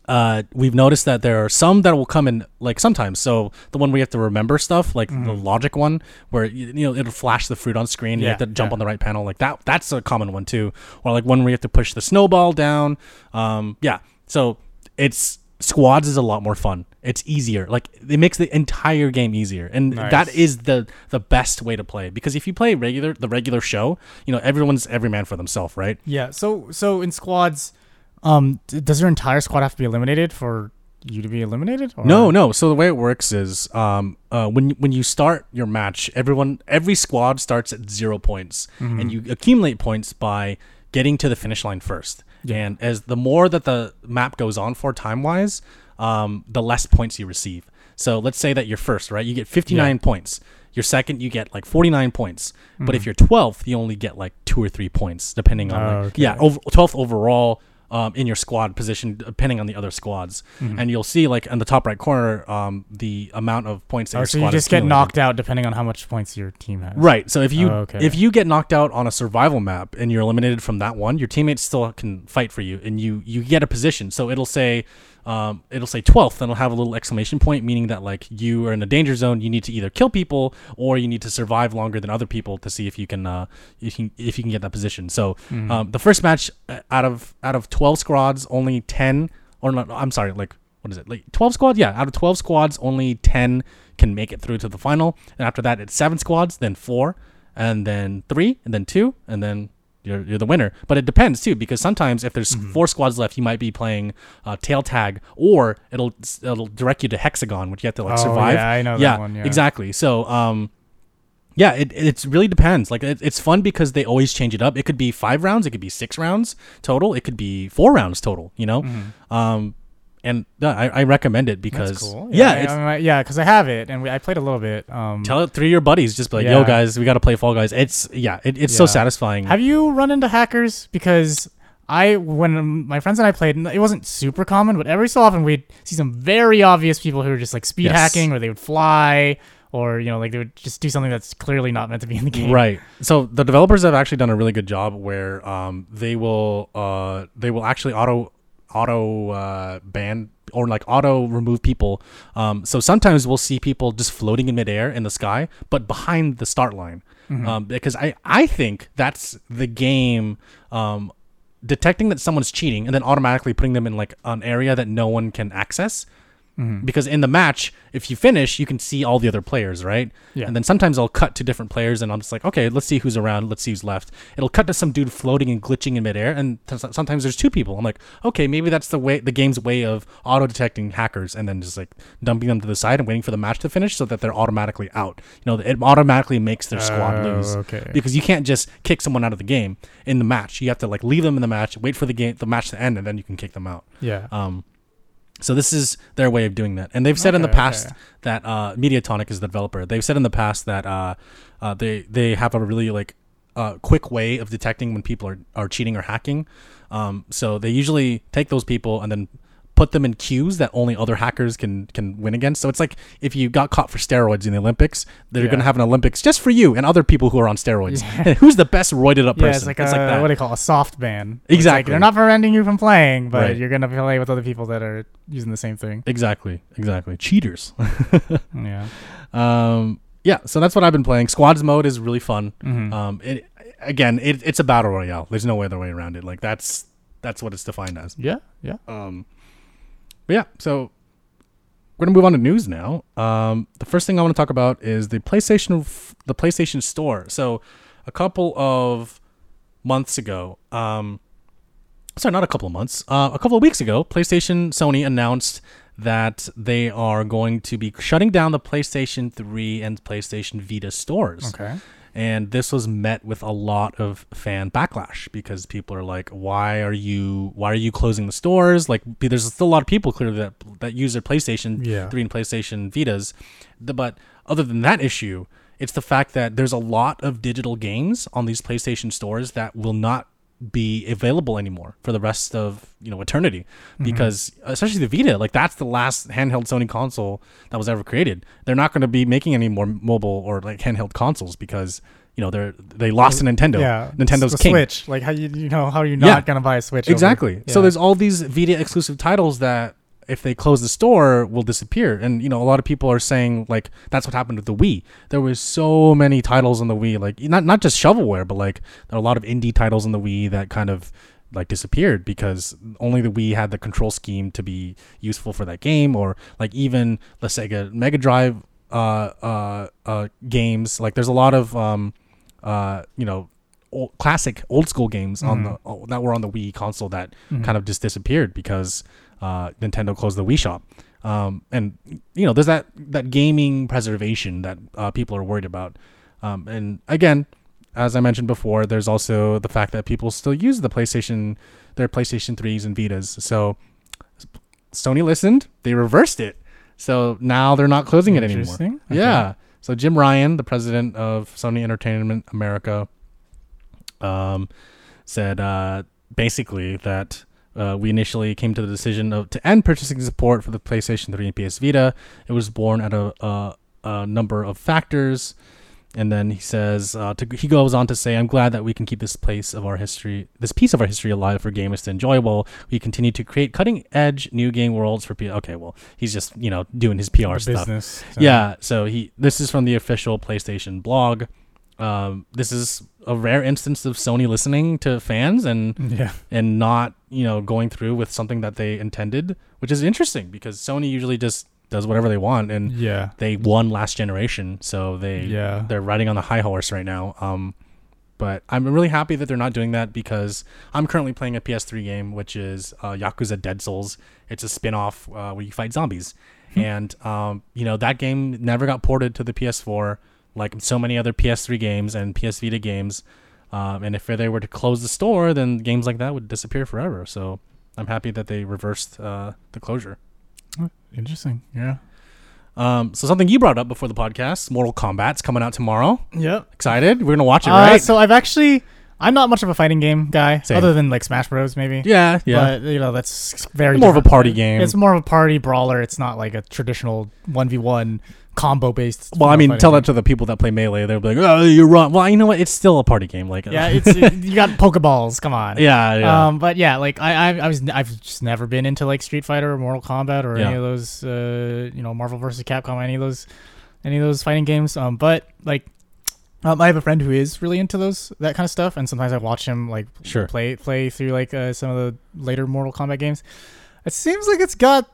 uh, we've noticed that there are some that will come in like sometimes. So the one where you have to remember stuff, like the logic one, where you, you know it'll flash the fruit on screen. Yeah, you have to jump yeah. on the right panel, like that. That's a common one too. Or like one where you have to push the snowball down. Um, yeah. So it's squads is a lot more fun. It's easier. Like it makes the entire game easier, and Nice. that is the the best way to play. Because if you play regular the regular show, you know everyone's every man for themselves, right? Yeah. So so in squads, um, d- does your entire squad have to be eliminated for you to be eliminated? Or? No, no. So the way it works is, um, uh, when when you start your match, everyone, every squad starts at zero points, Mm-hmm. and you accumulate points by getting to the finish line first. Yeah. And as the more that the map goes on for time wise, um, the less points you receive. So let's say that you're first, right? You get 59 points. Your second, you get like 49 points. But if you're 12th, you only get like two or three points, depending on, Oh, like, okay. yeah, over, 12th overall um, in your squad position, depending on the other squads. Mm-hmm. And you'll see, like, in the top right corner, um, the amount of points that Oh, so you just get knocked out depending on how much points your team has. Right. So if you Oh, okay. if you get knocked out on a survival map and you're eliminated from that one, your teammates still can fight for you, and you you get a position. So it'll say, um, it'll say 12th, and it'll have a little exclamation point, meaning that like you are in a danger zone. You need to either kill people or you need to survive longer than other people to see if you can uh you can if you can get that position. So Mm-hmm. um, the first match uh, out of out of 12 squads, only 10 or not. I'm sorry, like what is it like 12 squads yeah out of 12 squads only 10 can make it through to the final and after that it's seven squads then four and then three and then two and then you're, you're the winner but it depends too because sometimes if there's Mm-hmm. four squads left you might be playing uh, tail tag or it'll it'll direct you to hexagon which you have to like Oh, survive yeah, I know that one, yeah. exactly so um yeah, it it's really depends. Like it, it's fun because they always change it up. It could be five rounds, it could be six rounds total, it could be four rounds total. You know, um, and uh, I, I recommend it because cool. yeah, I- it's, I mean, yeah, because I have it and we, I played a little bit. Um, tell it through your buddies. Just be like, yo, guys, we got to play Fall Guys. It's yeah, it, it's so satisfying. Have you run into hackers? Because I, when my friends and I played, it wasn't super common, but every so often we'd see some very obvious people who were just like speed Yes. hacking, or they would fly, or you know, like they would just do something that's clearly not meant to be in the game. Right. So the developers have actually done a really good job where um, they will uh, they will actually auto auto uh, ban or like auto remove people. Um, so sometimes we'll see people just floating in midair in the sky, but behind the start line. Um, because I, I think that's the game um, detecting that someone's cheating and then automatically putting them in like an area that no one can access. Mm-hmm. Because in the match, if you finish, you can see all the other players, right? Yeah. And then sometimes I'll cut to different players, and I'm just like, okay, let's see who's around, let's see who's left. It'll cut to some dude floating and glitching in midair, and t- sometimes there's two people. I'm like, okay, maybe that's the way the game's way of auto detecting hackers, and then just like dumping them to the side and waiting for the match to finish, so that they're automatically out. You know, it automatically makes their squad Oh, lose okay. because you can't just kick someone out of the game in the match. You have to like leave them in the match, wait for the game, the match to end, and then you can kick them out. Yeah. Um, so this is their way of doing that, and they've said in the past okay. that uh, Mediatonic is the developer. They've said in the past that uh, uh, they they have a really like uh, quick way of detecting when people are, are cheating or hacking. Um, so they usually take those people and then put them in queues that only other hackers can can win against. So it's like if you got caught for steroids in the Olympics, they're Yeah. gonna have an Olympics just for you and other people who are on steroids. (laughs) Who's the best roided up Yeah, person? it's like a what do you call a soft ban? It's like Exactly. they're not preventing you from playing, but Right. you're gonna play with other people that are using the same thing. exactly, exactly. Cheaters. (laughs) Yeah. Um, yeah, so that's what I've been playing. Squads mode is really fun. Mhm. Um, it again, it, it's a battle royale. There's no other way around it. Like that's that's what it's defined as. Yeah. Yeah. Um, but yeah, so we're gonna move on to news now. Um, the first thing I want to talk about is the PlayStation, the PlayStation Store. So a couple of months ago, um, sorry, not a couple of months, uh, a couple of weeks ago, PlayStation Sony announced that they are going to be shutting down the PlayStation 3 and PlayStation Vita stores. Okay. And this was met with a lot of fan backlash because people are like, "Why are you? Why are you closing the stores?" Like, there's still a lot of people clearly that that use their PlayStation Yeah. 3 and PlayStation Vitas. But other than that issue, it's the fact that there's a lot of digital games on these PlayStation stores that will not be available anymore for the rest of you know eternity mm-hmm. because especially the Vita like that's the last handheld Sony console that was ever created they're not going to be making any more mobile or like handheld consoles because you know they're they lost to Nintendo Yeah. Nintendo's the king Switch. Like how you you know how you're not Yeah. gonna buy a Switch. Exactly. So there's all these Vita exclusive titles that if they close the store will disappear. And you know, a lot of people are saying like that's what happened with the Wii. There was so many titles on the Wii, like not not just shovelware, but like there are a lot of indie titles on the Wii that kind of like disappeared because only the Wii had the control scheme to be useful for that game or like even the Sega Mega Drive uh uh uh games like there's a lot of um uh you know old, classic old school games on the oh, that were on the Wii console that kind of just disappeared because uh, Nintendo closed the Wii shop. Um, and you know, there's that that gaming preservation that uh, people are worried about. Um, and again, as I mentioned before, there's also the fact that people still use the PlayStation, their PlayStation 3s and Vitas. So Sony listened, they reversed it. So now they're not closing it anymore. Okay. Yeah. So Jim Ryan, the president of Sony Entertainment America, um, said uh, basically that uh, we initially came to the decision of to end purchasing support for the PlayStation 3 and PS Vita. It was born out of a, a number of factors. And then he says, uh, to, he goes on to say, "I'm glad that we can keep this place of our history, this piece of our history alive for gamers to enjoy. While we continue to create cutting-edge new game worlds for people." Okay, well, he's just you know doing his PR stuff. business. so- Yeah, so he this is from the official PlayStation blog. Um, this is a rare instance of Sony listening to fans and (laughs) Yeah. and not you know going through with something that they intended, which is interesting because Sony usually just does whatever they want and Yeah. they won last generation, so they Yeah. they're riding on the high horse right now. Um, but I'm really happy that they're not doing that because I'm currently playing a PS3 game, which is uh, Yakuza Dead Souls. It's a spin-off uh, where you fight zombies, and um, you know that game never got ported to the PS4 like so many other PS3 games and PS Vita games. Um, and if they were to close the store, then games like that would disappear forever. So I'm happy that they reversed uh, the closure. Interesting. Yeah. Um, so something you brought up before the podcast, Mortal Kombat's coming out tomorrow. Yep. Excited? We're gonna watch it, Uh, right? so I've actually, I'm not much of a fighting game guy, Same. other than like Smash Bros. Maybe. yeah, yeah. But you know that's very More of a party game. It's more of a party brawler. It's not like a traditional one v one combo based. well, I mean, tell that to the people that play melee. They'll be like, "Oh, you're wrong." Well, you know what? It's still a party game. Like, Yeah, (laughs) it's it, you got Pokeballs. Come on. yeah, yeah. Um, but yeah, like I, I, I was, I've just never been into like Street Fighter or Mortal Kombat or any of those, uh, you know, Marvel versus Capcom, any of those, any of those fighting games. Um, but like, um, I have a friend who is really into those that kind of stuff, and sometimes I watch him like Sure. play play through like uh, some of the later Mortal Kombat games. It seems like it's got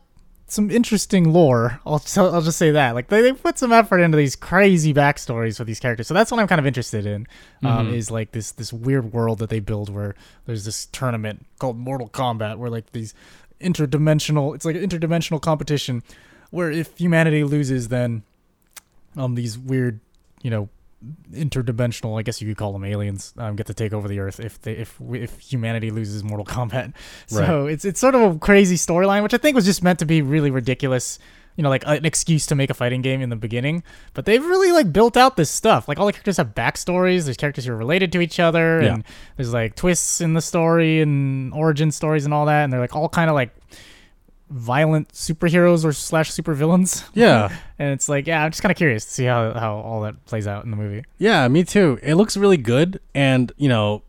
some interesting lore. I'll tell, I'll just say that. Like they, they put some effort into these crazy backstories for these characters. So that's what I'm kind of interested in. Um, Mhm. is like this this weird world that they build where there's this tournament called Mortal Kombat where like these interdimensional it's like an interdimensional competition where if humanity loses then um these weird you know interdimensional i guess you could call them aliens um, get to take over the earth if they if we- if humanity loses mortal kombat. (laughs) So it's it's sort of a crazy storyline which i think was just meant to be really ridiculous you know like an excuse to make a fighting game in the beginning. But they've really like built out this stuff. Like all the characters have backstories. There's characters who are related to each other Yeah. and there's like twists in the story and origin stories and all that and they're like all kind of like violent superheroes or slash supervillains yeah, (laughs) and it's like yeah i'm just kind of curious to see how how all that plays out in the movie yeah. Me too. It looks really good, and you know,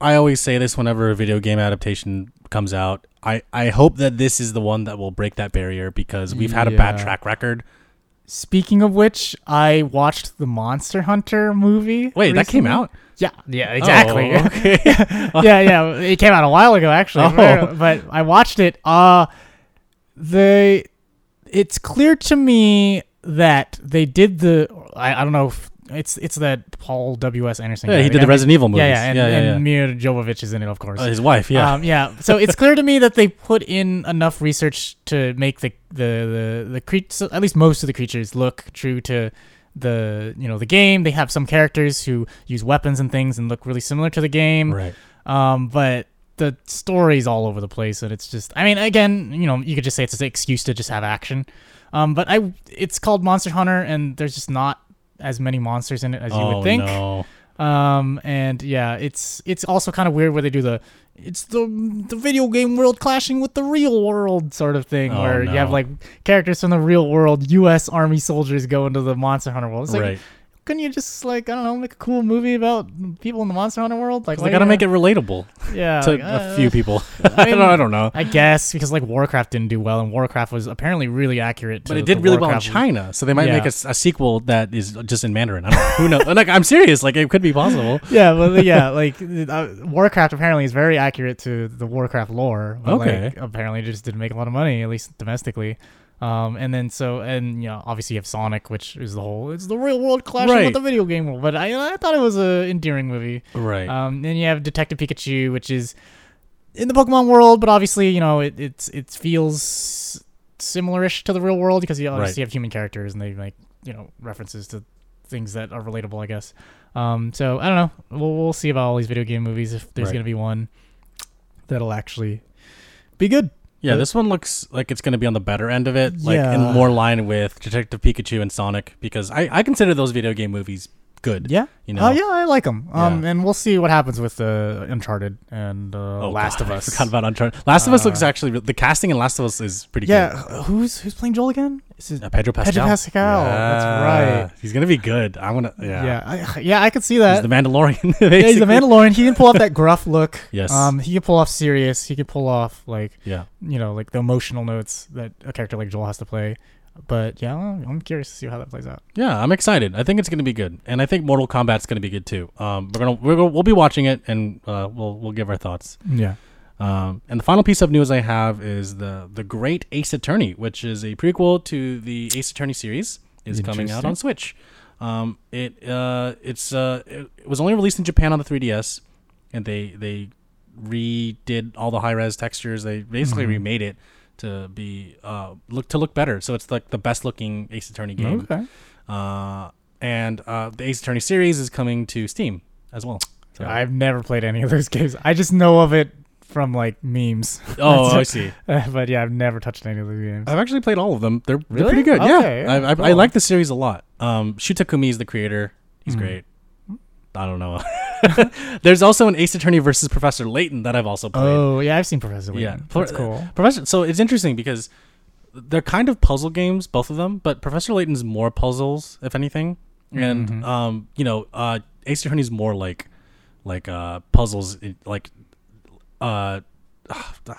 I always say this whenever a video game adaptation comes out. I I hope that this is the one that will break that barrier because we've had a bad track record. Speaking of which i watched the monster hunter movie Wait, that came out. yeah yeah exactly Oh, okay. (laughs) yeah, yeah. It came out a while ago, actually. Oh. But I watched it. Uh the it's clear to me that they did the I, I don't know if it's it's that Paul W S Anderson. yeah, guy. he did the Resident Evil movies. Yeah, yeah, and, yeah, yeah, and. Milla Jovovich is in it, of course. Uh, his wife. Yeah. Um, yeah. So it's clear to me that they put in enough research to make the the the the creatures, at least most of the creatures, look true to the you know the game. They have some characters who use weapons and things and look really similar to the game. right. Um, but the story's all over the place, and it's just. I mean, again, you know, you could just say it's an excuse to just have action. Um, but I, it's called Monster Hunter, and there's just not as many monsters in it as you oh would think. no. Um, and yeah, it's it's also kind of weird where they do the it's the the video game world clashing with the real world sort of thing, Oh, where you have like characters from the real world, U.S. Army soldiers go into the Monster Hunter world. It's like, right. Couldn't you just like I don't know, make a cool movie about people in the Monster Hunter world? Like, They gotta make it relatable yeah to like, a uh, few people. (laughs) I mean, don't, I don't know. I guess because like Warcraft didn't do well, and Warcraft was apparently really accurate. To But it did really well in China, so they might Yeah. make a sequel that is just in Mandarin. I don't know. Who knows? (laughs) like, I'm serious. Like, it could be possible. (laughs) Yeah, well, yeah, like uh, Warcraft apparently is very accurate to the Warcraft lore. But Okay. like, apparently, it just didn't make a lot of money, at least domestically. Um, and then so and you know obviously you have Sonic, which is the whole it's the real world clashing Right. with the video game world. But I I thought it was a endearing movie. Right. Um, then you have Detective Pikachu, which is in the Pokemon world, but obviously, you know, it it's it feels similarish to the real world because you obviously have human characters and they make you know references to things that are relatable, I guess. Um, so I don't know. We'll we'll see about all these video game movies if there's Right. gonna be one that'll actually be good. Yeah, this one looks like it's going to be on the better end of it, like Yeah. in more line with Detective Pikachu and Sonic, because I, I consider those video game movies good. Yeah. You know, Oh yeah, I like them. Um, Yeah. and we'll see what happens with uh, Uncharted and uh, Oh, Last God, of I Us. forgot about Uncharted. Last of Us looks Uh, actually the casting in Last of Us is pretty yeah, good. uh, who's who's playing Joel again? Is it Uh, Pedro Pascal. Pedro Pascal, that's Yeah. right. He's gonna be good. I wanna. Yeah. Yeah, I, yeah, I could see He's that. the Mandalorian. (laughs) yeah, he's the. Mandalorian. He can pull off that (laughs) gruff look. Yes. Um, he can pull off serious. He can pull off like Yeah. you know like the emotional notes that a character like Joel has to play. But yeah, I'm curious to see how that plays out. Yeah, I'm excited. I think it's going to be good, and I think Mortal Kombat's going to be good too. Um, we're gonna we're, we'll be watching it, and uh, we'll we'll give our thoughts. Yeah. Um, and the final piece of news I have is the the Great Ace Attorney, which is a prequel to the Ace Attorney series, is coming out on Switch. Um, it uh, it's uh, it, it was only released in Japan on the 3DS, and they they redid all the high res textures. They basically Mhm. remade it to be uh look to look better. So it's like the best looking Ace Attorney game. Okay. Uh, and uh, the Ace Attorney series is coming to Steam as well. So- I've never played any of those (laughs) games. I just know of it from like memes. (laughs) oh, I see. (laughs) but yeah, I've never touched any of those games. I've actually played all of them. They're, they're Really? pretty good. Okay, yeah, I, I, I like the series a lot. Um, Shu Takumi is the creator. He's Mhm. great. I don't know. (laughs) There's also an Ace Attorney versus Professor Layton that I've also played. Oh yeah, I've seen Professor Yeah. Layton. That's cool. Professor. So it's interesting because they're kind of puzzle games, both of them. But Professor Layton's more puzzles, if anything, and Mhm. um, you know, uh, Ace Attorney's more like like uh puzzles, like uh. (sighs)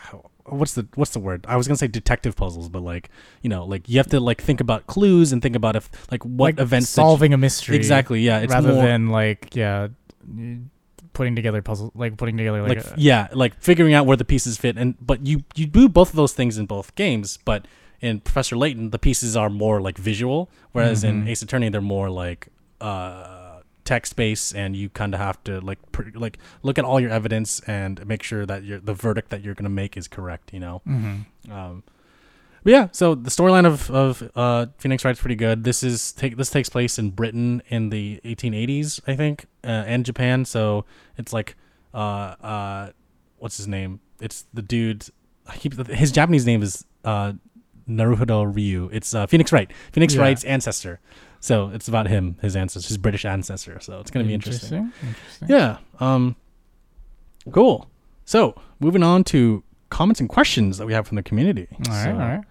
What's the what's the word? I was gonna say detective puzzles, but like you know, like you have to like think about clues and think about if like what like events that you- solving a mystery. exactly. Yeah, it's rather more than like yeah, putting together puzzle like putting together like, like a, yeah like figuring out where the pieces fit and but you you do both of those things in both games but in professor layton the pieces are more like visual whereas in Mhm. ace attorney they're more like uh text based and you kind of have to like pr- like look at all your evidence and make sure that your the verdict that you're going to make is correct you know Mhm. um, but yeah, so the storyline of of uh, Phoenix Wright's pretty good. This is take this takes place in Britain in the 1880s, I think, uh, and Japan. So it's like, uh, uh, what's his name? It's the dude. I keep his Japanese name is uh, Naruhodo Ryu. It's uh, Phoenix Wright, Phoenix Yeah. Wright's ancestor. So it's about him, his ancestor, his British ancestor. So it's gonna be interesting. Interesting. Yeah. Um. Cool. So moving on to comments and questions that we have from the community. All right. So, all right.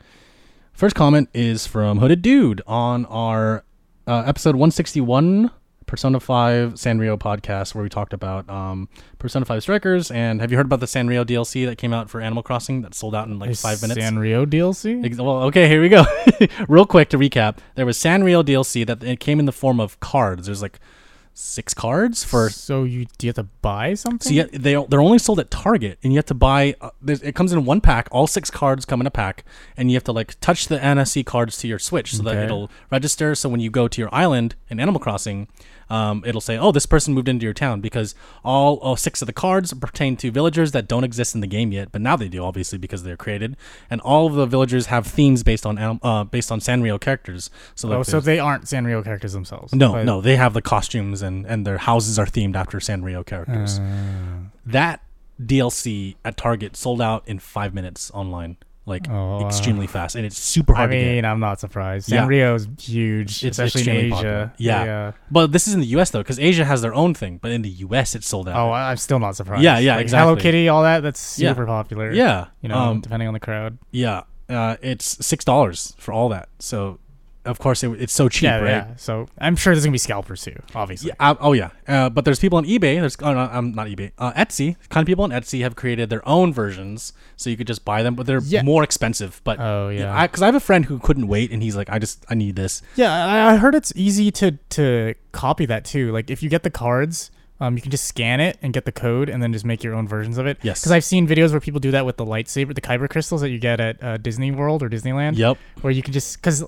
First comment is from Hooded Dude on our uh, episode 161 Persona 5 Sanrio podcast, where we talked about um, Persona 5 Strikers. And have you heard about the Sanrio DLC that came out for Animal Crossing that sold out in like Is five minutes? Sanrio DLC. Well, okay, here we go. (laughs) Real quick to recap, there was Sanrio DLC that it came in the form of cards. There's like six cards for so you do you have to buy something? so yeah, they they're only sold at Target, and you have to buy. Uh, it comes in one pack. All six cards come in a pack, and you have to like touch the NFC cards to your Switch so that it'll register. So when you go to your island in Animal Crossing, um, it'll say, "Oh, this person moved into your town," because all, all six of the cards pertain to villagers that don't exist in the game yet, but now they do, obviously, because they're created. And all of the villagers have themes based on anim- uh, based on Sanrio characters. So like Oh, so they aren't Sanrio characters themselves. no, no, they have the costumes and and their houses are themed after Sanrio characters Uh, that DLC at Target sold out in five minutes online, like Oh, wow. extremely fast, and it's super I hard to mean. I'm not surprised. Yeah. Sanrio's huge, It's especially in Asia. popular. Yeah. But this is in the U.S. though, because Asia has their own thing, but in the U.S. it's sold out. Oh, I- I'm still not surprised. Yeah, yeah, Like, Hello. Kitty, all that. That's Yeah. super popular. yeah, You know, um, depending on the crowd. yeah, uh, it's six dollars for all that. So, of course, it, it's so cheap, yeah, right? yeah. So I'm sure there's gonna be scalpers too. Obviously. Yeah. uh, oh yeah. Uh, but there's people on eBay. There's oh, no, um, not eBay. Uh, Etsy. Kind of people on Etsy have created their own versions, so you could just buy them, but they're Yeah. more expensive. But Oh yeah. because I, have a friend who couldn't wait, and he's like, I just I need this. Yeah, I, I heard it's easy to to copy that too. Like if you get the cards, um, you can just scan it and get the code, and then just make your own versions of it. Yes. Because I've seen videos where people do that with the lightsaber, the kyber crystals that you get at uh, Disney World or Disneyland. Yep. Where you can just because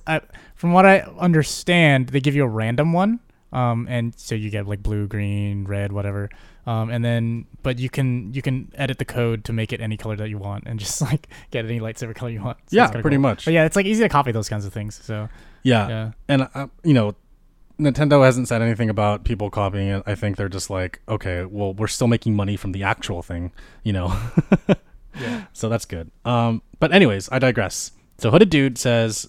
from what I understand, they give you a random one. Um, and so you get like blue, green, red, whatever. Um, and then, but you can you can edit the code to make it any color that you want, and just (laughs) like get any lightsaber color you want. So yeah, pretty cool. much. But yeah, it's like easy to copy those kinds of things. So Yeah, yeah, and uh, you know, Nintendo hasn't said anything about people copying it. I think they're just like, okay, well, we're still making money from the actual thing, you know. (laughs) yeah. so that's good. Um, but anyways, I digress. So Hooded Dude says,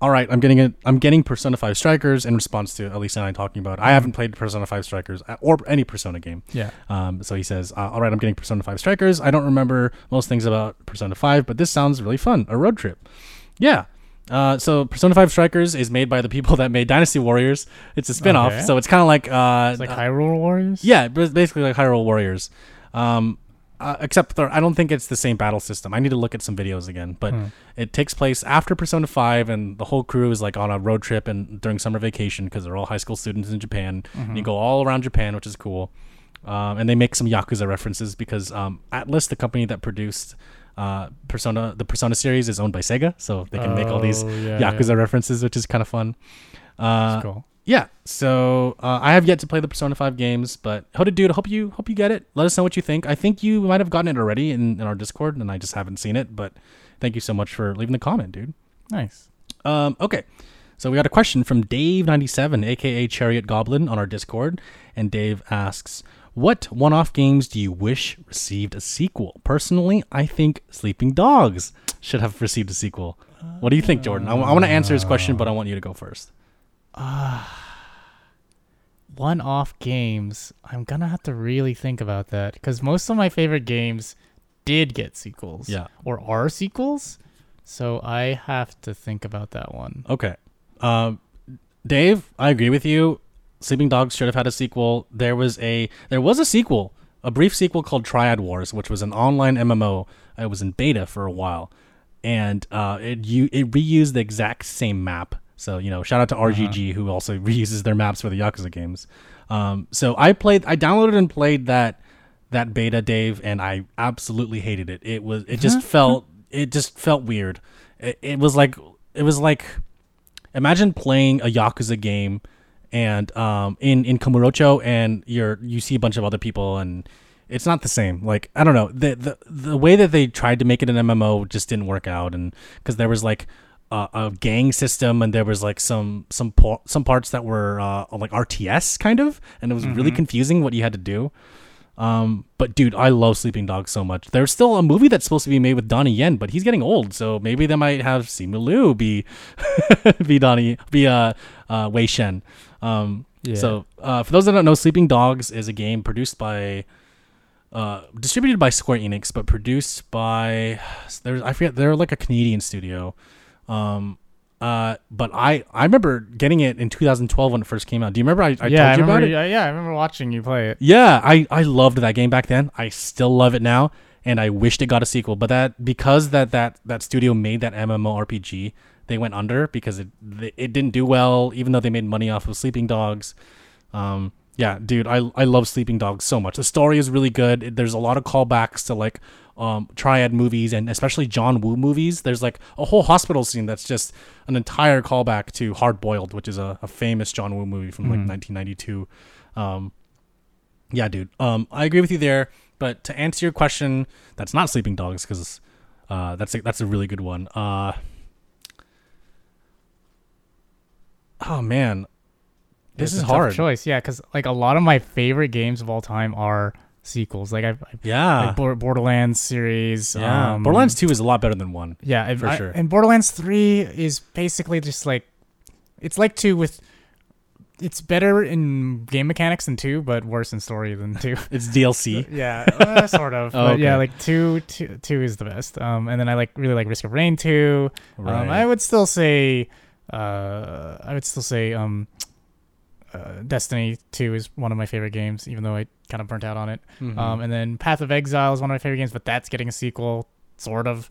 "All right, I'm getting it. I'm getting Persona 5 Strikers in response to Elisa and I talking about. I haven't played Persona 5 Strikers or any Persona game. yeah. Um, so he says, uh, "All right, I'm getting Persona 5 Strikers. I don't remember most things about Persona 5, but this sounds really fun. A road trip. Yeah." Uh, so Persona 5 Strikers is made by the people that made Dynasty Warriors. It's a spin-off, Okay. so it's kind of like uh, It's like Hyrule Warriors. yeah, but it's basically like Hyrule Warriors. Um, uh, except for, I don't think it's the same battle system. I need to look at some videos again, but Hmm. it takes place after Persona 5 and the whole crew is like on a road trip and during summer vacation because they're all high school students in Japan. Mm-hmm. And you go all around Japan, which is cool. Um, and they make some Yakuza references because um, Atlus, the company that produced uh, Persona, the Persona series, is owned by Sega, so they can make all these Oh, yeah, Yakuza yeah. references, which is kind of fun. Uh, That's cool. yeah, so uh, I have yet to play the Persona Five games, but Hooded Dude, hope you hope you get it. Let us know what you think. I think you might have gotten it already in, in our Discord, and I just haven't seen it. But thank you so much for leaving the comment, dude. Nice. Um, okay, so we got a question from Dave97, aka Chariot Goblin, on our Discord, and Dave asks, "What one-off games do you wish received a sequel?" Personally, I think Sleeping Dogs should have received a sequel. What do you think, Jordan? I, want to answer his question, but I want you to go first. One off games. I'm gonna have to really think about that because most of my favorite games did get sequels. Yeah. Or are sequels. So I have to think about that one. Okay. Um, Dave, I agree with you. Sleeping Dogs should have had a sequel. There was a there was a sequel, a brief sequel called Triad Wars, which was an online MMO. It was in beta for a while, and uh, it you it reused the exact same map. So you know, shout out to RGG who also (laughs) reuses their maps for the Yakuza games. Um, so I played, I downloaded and played that that beta, Dave, and I absolutely hated it. It was it just felt it just felt weird. It, it was like it was like imagine playing a Yakuza game and um in in Kamurocho and you're you see a bunch of other people and it's not the same. Like I don't know the the the way that they tried to make it an MMO just didn't work out and because there was like a, a gang system and there was like some some por- some parts that were uh, like RTS kind of and it was really confusing what you had to do. Um, but dude, I love Sleeping Dogs so much. There's still a movie that's supposed to be made with Donnie Yen, but he's getting old, so maybe they might have Simu Liu be (laughs) be Donnie be uh, uh Wei Shen. Um, Yeah. so uh, for those that don't know, Sleeping Dogs is a game produced by uh distributed by Square Enix, but produced by (sighs) there's I forget they're like a Canadian studio. Um uh but I I remember getting it in 2012 when it first came out. Do you remember I, I yeah, I told you remember. about it? Yeah, yeah, I remember watching you play it. Yeah, I, I loved that game back then. I still love it now, and I wished it got a sequel. But that because that that that studio made that MMORPG, they went under because it it didn't do well, even though they made money off of Sleeping Dogs. Um, yeah, dude, I I love Sleeping Dogs so much. The story is really good. There's a lot of callbacks to like um triad movies and especially John Woo movies. There's like a whole hospital scene that's just an entire callback to Hard Boiled, which is a, a famous John Woo movie from like 1992. Um, yeah, dude. Um, I agree with you there. But to answer your question, that's not Sleeping Dogs because uh, that's a, that's a really good one. Uh, oh man, this It's is hard. choice. Yeah, because like a lot of my favorite games of all time are sequels. Like I've, I've Yeah, like Borderlands series. yeah. um, Borderlands Two is a lot better than one. Yeah, and for I- sure. And Borderlands Three is basically just like it's like two with. It's better in game mechanics than two, but worse in story than two. (laughs) It's DLC. (laughs) yeah, uh, sort of. Oh, (laughs) but yeah, like two, two, two is the best. Um, and then I like really like Risk of Rain two. Um, Right. I would still say, uh, I would still say, um, uh, Destiny two is one of my favorite games, even though I kind of burnt out on it. Mhm. Um, and then Path of Exile is one of my favorite games, but that's getting a sequel, sort of.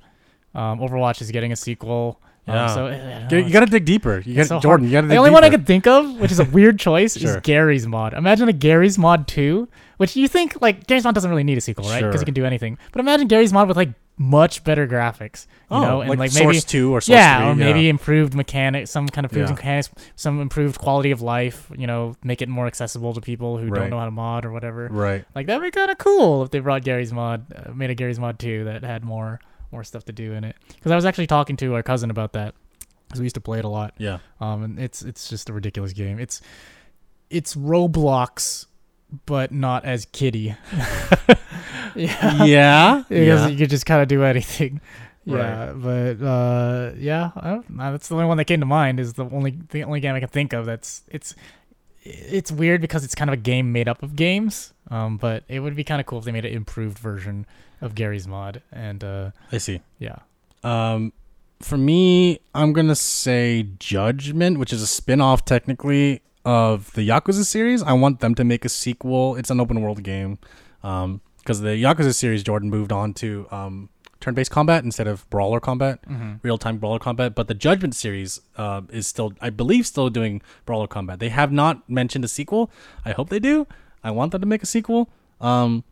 Um, Overwatch is getting a sequel. Um, Yeah. so uh, you, know, you got to dig deeper. You got so Jordan. You the only one I could think of, which is a weird (laughs) choice, Sure. is Garry's Mod. Imagine a Garry's Mod two, which you think like Garry's Mod doesn't really need a sequel, right? Because Sure. you can do anything. But imagine Garry's Mod with like much better graphics. You oh, know, and like, like, Source maybe Two or Source yeah, 3, or maybe improved mechanics, some kind of improved Yeah. mechanics, some improved quality of life. You know, make it more accessible to people who Right. don't know how to mod or whatever. right. Like that'd be kind of cool if they brought Garry's Mod, uh, made a Garry's Mod too that had more more stuff to do in it. Because I was actually talking to our cousin about that because we used to play it a lot. Yeah. Um, and it's it's just a ridiculous game. It's it's Roblox, but not as kiddie. (laughs) (laughs) yeah, yeah. (laughs) because yeah. you could just kind of do anything. (laughs) Right. Yeah, but uh, yeah, I don't, that's the only one that came to mind. Is the only the only game I can think of that's it's it's weird because it's kind of a game made up of games. Um, but it would be kind of cool if they made an improved version of Garry's Mod. And uh, I see. yeah, Um, for me, I'm gonna say Judgment, which is a spin-off technically of the Yakuza series. I want them to make a sequel. It's an open world game. Um, because the Yakuza series, Jordan moved on to um turn-based combat instead of brawler combat, real-time brawler combat. But the Judgment series uh, is still, I believe, still doing brawler combat. They have not mentioned a sequel. I hope they do. I want them to make a sequel. Um,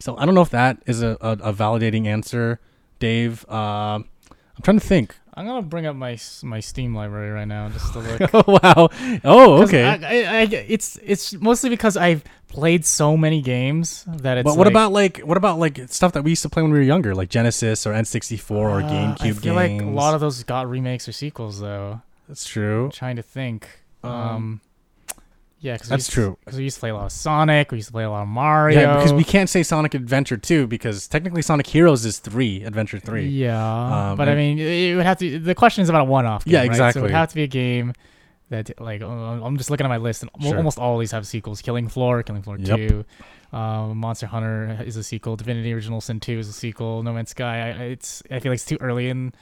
so I don't know if that is a, a, a validating answer, Dave. Um, I'm trying to think. I'm gonna bring up my my Steam library right now just to look. Oh (laughs) wow. Oh (laughs) okay. I, I, I, it's it's mostly because I've played so many games that it's. but what like- about like what about like stuff that we used to play when we were younger, like Genesis or N64 or Uh, GameCube I feel games? like a lot of those got remakes or sequels though. That's true. I'm trying to think. Um, Um, yeah, cause that's true. Because we used to play a lot of Sonic. We used to play a lot of Mario. Yeah, because we can't say Sonic Adventure 2 because technically Sonic Heroes is 3, Adventure 3. Yeah, Um, but I mean, it would have to. The question is about a one-off. Game, Yeah, right? So it would have to be a game that, like, I'm just looking at my list, and Sure. almost all of these have sequels. Killing Floor, Killing Floor Yep. Two, um, Monster Hunter is a sequel. Divinity: Original Sin Two is a sequel. No Man's Sky, I, it's I feel like it's too early, and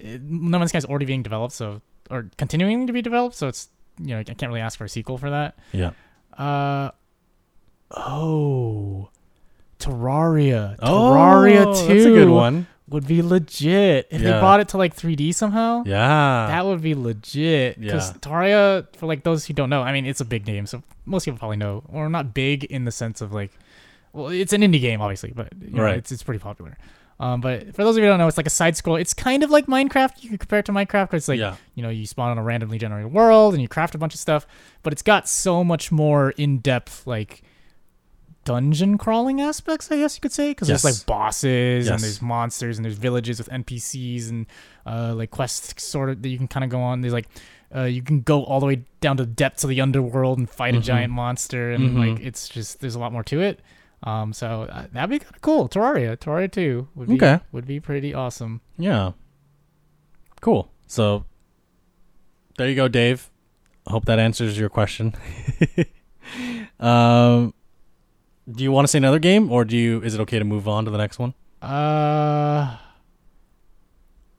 No Man's Sky is already being developed, so or continuing to be developed, so it's you know I can't really ask for a sequel for that. Yeah. Uh oh, Terraria. Oh, Terraria Two. That's a good one. Would be legit if they Yeah. brought it to like 3D somehow. Yeah. That would be legit. Because Yeah. Terraria, for like those who don't know, I mean, it's a big name, so most people probably know, or not big in the sense of like, well, it's an indie game, obviously, but you know, Right. it's it's pretty popular. Um, but for those of you who don't know, it's like a side scroll. It's kind of like Minecraft. You can compare it to Minecraft because it's like yeah. you know you spawn on a randomly generated world and you craft a bunch of stuff but it's got so much more in-depth like dungeon crawling aspects i guess you could say because Yes. there's like bosses Yes. and there's monsters and there's villages with npcs and uh, like quests sort of that you can kind of go on there's like uh, you can go all the way down to the depths of the underworld and fight Mhm. a giant monster and Mhm. like it's just there's a lot more to it um so uh, that'd be kind of cool terraria terraria 2 would be Okay. would be pretty awesome Yeah. Cool. So there you go, Dave. I hope that answers your question. (laughs) um do you want to say another game or do you is it okay to move on to the next one? Uh,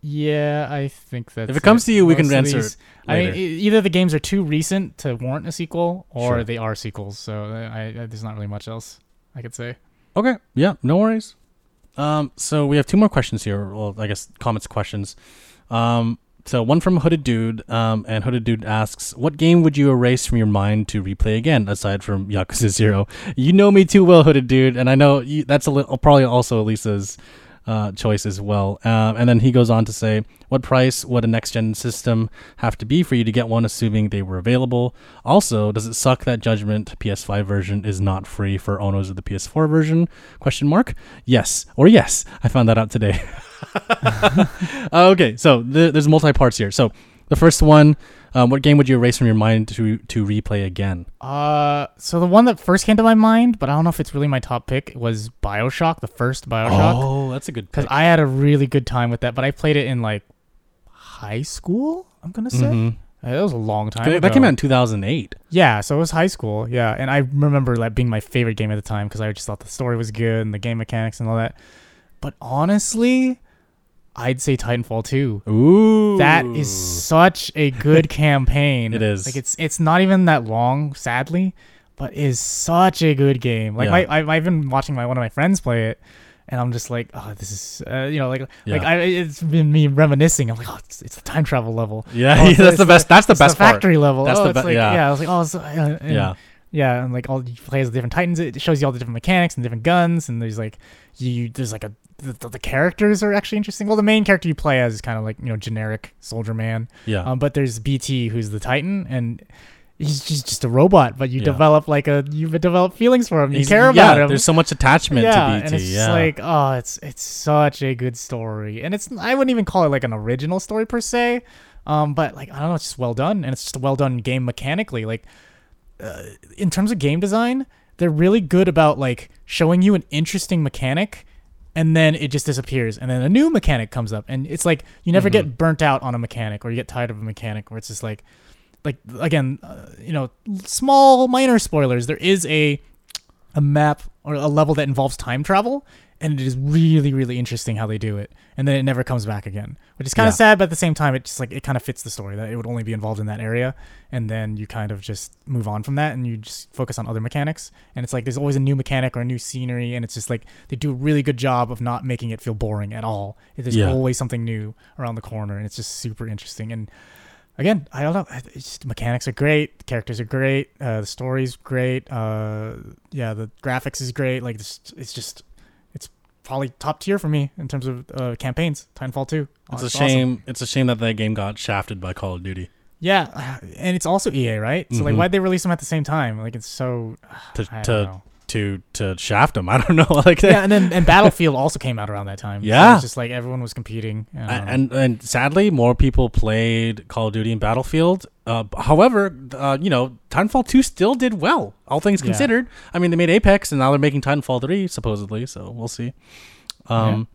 yeah, I think that. If it comes to you, we can Most of answer these- it I mean, either the games are too recent to warrant a sequel, or Sure. they are sequels. So uh, I, I, there's not really much else I could say. Okay. Yeah, no worries. Um, so we have two more questions here. Well, I guess comments, questions. Um, so one from Hooded Dude, um, and Hooded Dude asks, "What game would you erase from your mind to replay again, aside from Yakuza Zero? You know me too well, Hooded Dude, and I know you, that's a li- probably also Elisa's uh, choice as well." Um, and then he goes on to say, "What price would a next gen system have to be for you to get one, assuming they were available? Also, does it suck that Judgment PS5 version is not free for owners of the PS4 version?" Question mark. Yes or yes. I found that out today. (laughs) (laughs) Uh, okay, so th- there's multi parts here. So the first one, um, what game would you erase from your mind to to replay again? Uh, so the one that first came to my mind, but I don't know if it's really my top pick, was Bioshock, the first Bioshock, Oh, that's a good because. I had a really good time with that. But I played it in like high school. I'm gonna say Mhm. Uh, that was a long time. That, that ago. came out in 2008. Yeah, so it was high school. Yeah, and I remember that being my favorite game at the time because I just thought the story was good and the game mechanics and all that. But honestly, I'd say Titanfall 2. Ooh, That is such a good (laughs) campaign. It is. Like it's it's not even that long, sadly, but is such a good game. Like Yeah. my I, I've been watching my one of my friends play it, and I'm just like, oh, this is uh, you know like like I it's been me reminiscing. I'm like, oh, it's, it's the time travel level. Yeah, Oh, (laughs) it's- that's the best. That's the best the part. factory level. That's oh, the it's be- like, yeah. I was like, oh, uh, Yeah, Yeah, and like all you play as the different titans, it shows you all the different mechanics and different guns, and there's like you there's like a the, the characters are actually interesting. Well, the main character you play as is kind of like you know generic soldier man, Yeah. um, but there's BT who's the titan, and he's just, just a robot, but you Yeah. develop like a you've develop feelings for him, you He's- care yeah, about him. There's so much attachment yeah, to BT. and it's yeah. like oh, it's it's such a good story, and it's I wouldn't even call it like an original story per se, um, but like I don't know, it's just well done, and it's just a well done game mechanically. Like uh, in terms of game design, they're really good about like showing you an interesting mechanic. And then it just disappears, and then a new mechanic comes up, and it's like you never Mhm. get burnt out on a mechanic, or you get tired of a mechanic, where it's just like, like again, uh, you know, small minor spoilers. There is a a map or a level that involves time travel, and it is really really interesting how they do it. And then it never comes back again, which is kind of Yeah. sad, but at the same time, it just like it kind of fits the story that it would only be involved in that area, and then you kind of just move on from that and you just focus on other mechanics. And it's like there's always a new mechanic or a new scenery, and it's just like they do a really good job of not making it feel boring at all. There's Yeah. always something new around the corner, and it's just super interesting and again, I don't know. It's just, mechanics are great. The characters are great. Uh, the story's great. Uh, yeah, the graphics is great. Like it's, it's just, probably top tier for me in terms of uh, campaigns. Titanfall two. it's Oh, a awesome. shame. It's a shame that that game got shafted by Call of Duty Yeah, (sighs) and it's also EA, right? So like, Mhm. why'd they release them at the same time? Like it's so. (sighs) to to. To to shaft them. (laughs) I don't know. (laughs) Like yeah, and then and Battlefield also came out around that time. So Yeah. it's just like everyone was competing. I don't and and sadly, more people played Call of Duty and Battlefield. Uh, however, uh, you know, Titanfall two still did well, all things Yeah. considered. I mean, they made Apex, and now they're making Titanfall three supposedly. So we'll see. Um,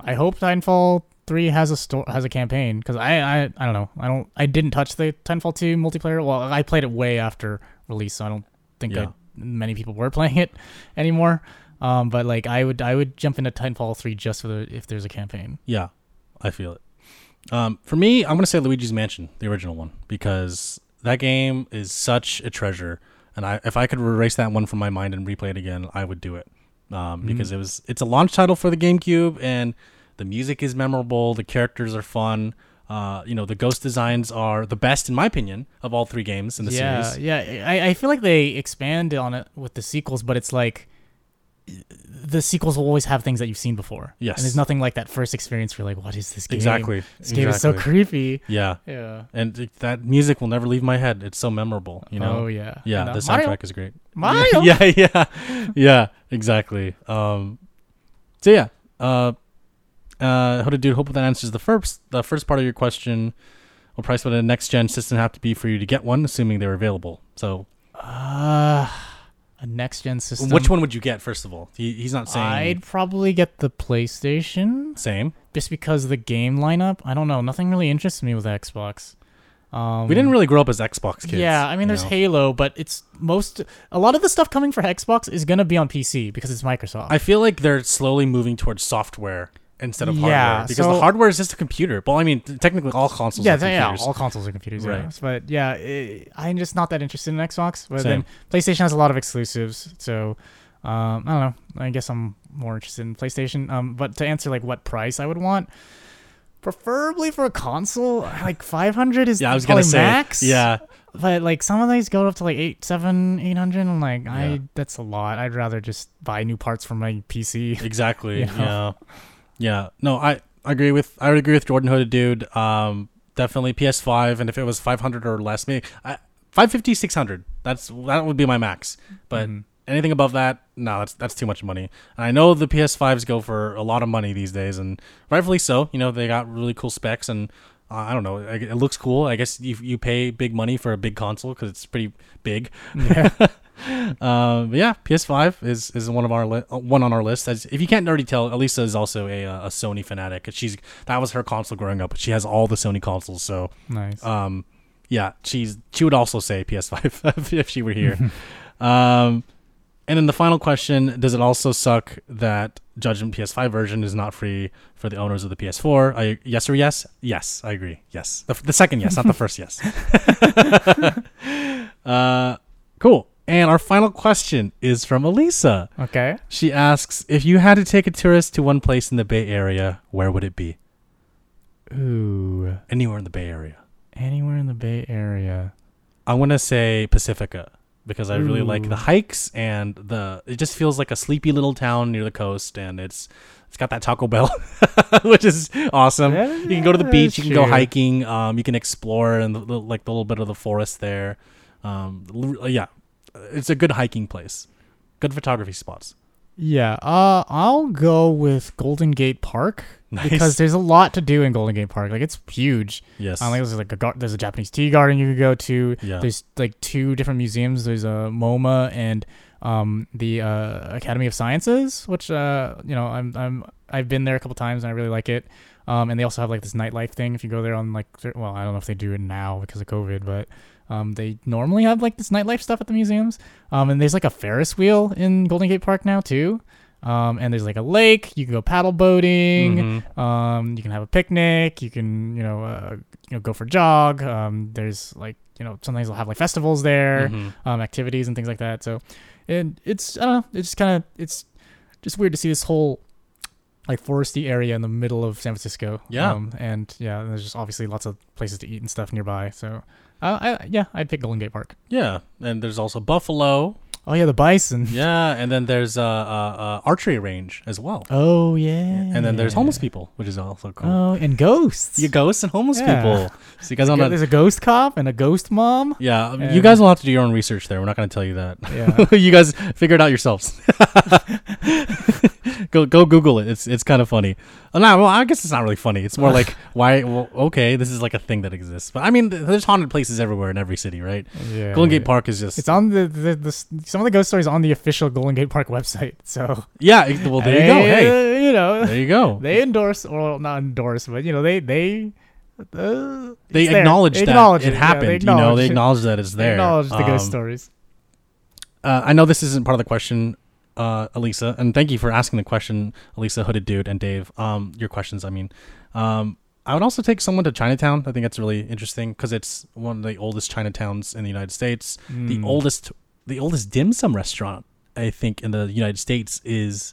I hope Titanfall three has a sto- has a campaign because I, I I don't know I don't I didn't touch the Titanfall two multiplayer. Well, I played it way after release, so I don't think Yeah. I, many people were (laughs) playing it anymore. Um, but like I would I would jump into Titanfall three just for the if there's a campaign. Yeah, I feel it. Um, for me, I'm gonna say Luigi's Mansion, the original one, because that game is such a treasure, and I if I could erase that one from my mind and replay it again, I would do it. Um, because it was it's a launch title for the GameCube, and the music is memorable, the characters are fun. Uh, you know, the ghost designs are the best in my opinion of all three games in the yeah, series. yeah. yeah. I, I feel like they expand on it with the sequels, but it's like the sequels will always have things that you've seen before. Yes. and there's nothing like that first experience. Where you're like, what is this game? Exactly. This game is so creepy. Yeah, Yeah. and it- that music will never leave my head. It's so memorable. You know. Oh yeah. Yeah, And, uh, the soundtrack Mario. is great. Mario. (laughs) yeah, yeah, yeah, exactly. Um, so yeah, uh, uh, to do? Hope that answers the first the first part of your question. What price would a next gen system have to be for you to get one, assuming they're available? So, Uh, a next gen system. which one would you get first of all? He, he's not saying I'd probably get the PlayStation same. just because of the game lineup. I don't know. Nothing really interests me with Xbox. Um, We didn't really grow up as Xbox kids. Yeah, I mean, there's know? Halo, but it's most a lot of the stuff coming for Xbox is gonna be on PC because it's Microsoft. I feel like they're slowly moving towards software instead of hardware Yeah, because the hardware is just a computer. Well, I mean, technically all consoles yeah, yeah, all consoles are computers, Right. yeah. But yeah, it, I'm just not that interested in Xbox. But Same. then PlayStation has a lot of exclusives, so um, I don't know. I guess I'm more interested in PlayStation. Um, but to answer like what price I would want, preferably for a console, like 500 is yeah, I was gonna say max. Yeah, but like some of these go up to like eight, seven, eight hundred. I'm like, Yeah. I that's a lot. I'd rather just buy new parts for my PC. Exactly. (laughs) You know? Yeah. Yeah. No, I, I agree with I would agree with Jordan Hooded dude. Um definitely PS5 and if it was 500 or less maybe I, 550 600. That's that would be my max. But Mhm. anything above that, no, that's that's too much money. And I know the PS5s go for a lot of money these days and rightfully so. You know, they got really cool specs and uh, I don't know. It it looks cool. I guess you you pay big money for a big console because it's pretty big. yeah. (laughs) Um, (laughs) but yeah, PS5 is is one of our li- uh, one on our list. As if you can't already tell, Elisa is also a uh, a Sony fanatic. She's that was her console growing up. She has all the Sony consoles. So nice. um, yeah, she's she would also say PS5 (laughs) if- if she were here. (laughs) um, and then the final question: Does it also suck that Judgment PS5 version is not free for the owners of the PS4? I yes or yes? Yes, I agree. Yes, the, the second yes, not the first yes. uh, cool. And our final question is from Elisa. okay. She asks, if you had to take a tourist to one place in the Bay Area, where would it be? Ooh, Anywhere in the Bay Area. anywhere in the Bay Area. I want to say Pacifica because I really like the hikes and the. It just feels like a sleepy little town near the coast, and it's it's got that Taco (laughs) Bell, which is awesome. Yeah, you can go to the beach, you can go hiking, um, you can explore and the, the- like the little bit of the forest there. Um, yeah, it's a good hiking place. Good photography spots. Yeah, uh, I'll go with Golden Gate Park Nice. because there's a lot to do in Golden Gate Park. Like it's huge. Yes. I think there's like a gar- there's a Japanese tea garden you could go to. Yeah. There's like two different museums. There's a MoMA and um the uh, Academy of Sciences, which uh you know I'm I'm I've been there a couple times and I really like it. Um, and they also have like this nightlife thing. If you go there on like well, I don't know if they do it now because of COVID, but um, they normally have like this nightlife stuff at the museums. Um, and there's like a Ferris wheel in Golden Gate Park now too. Um, and there's like a lake. You can go paddle boating. Mhm. Um, you can have a picnic. You can, you know, uh, you know, go for a jog. Um, there's like, you know, sometimes they'll have like festivals there, Mhm. um, activities and things like that. So, and it's, I don't know, it's just kind of, it's just weird to see this whole like foresty area in the middle of San Francisco. Yeah. Um, and yeah, there's just obviously lots of places to eat and stuff nearby. So, uh, I, yeah, I'd pick Golden Gate Park. Yeah, and there's also Buffalo. Oh yeah, the bison. (laughs) Yeah, and then there's a uh, uh, uh, archery range as well. Oh yeah. And then there's homeless people, which is also cool. Oh, and ghosts. you ghosts and homeless Yeah. people. (laughs) So you guys to? There's a ghost cop and a ghost mom. Yeah, you guys will have to do your own research there. We're not going to tell you that. Yeah. (laughs) you guys figure it out yourselves. go go Google it. It's it's kind of funny. Uh, no, well, I guess it's not really funny. It's more like (laughs) why? Well, okay, this is like a thing that exists. But I mean, th- there's haunted places everywhere in every city, right? yeah. Golden Gate Park is just It's on the, the, the some of the ghost stories on the official Golden Gate Park website. So yeah. it- Well, there you go. Hey, uh, you know there you go. they endorse or not endorse, but you know they they uh, They it's there. acknowledge They that acknowledge it yeah, happened. you know, they it. acknowledge that it's there. They acknowledge the ghost Um, stories. Uh, I know this isn't part of the question, uh, Elisa, and thank you for asking the question, Elisa, Hooded Dude, and Dave. Um, your questions. I mean, um, I would also take someone to Chinatown. I think that's really interesting because it's one of the oldest Chinatowns in the United States. The Mm. oldest, the oldest dim sum restaurant I think in the United States is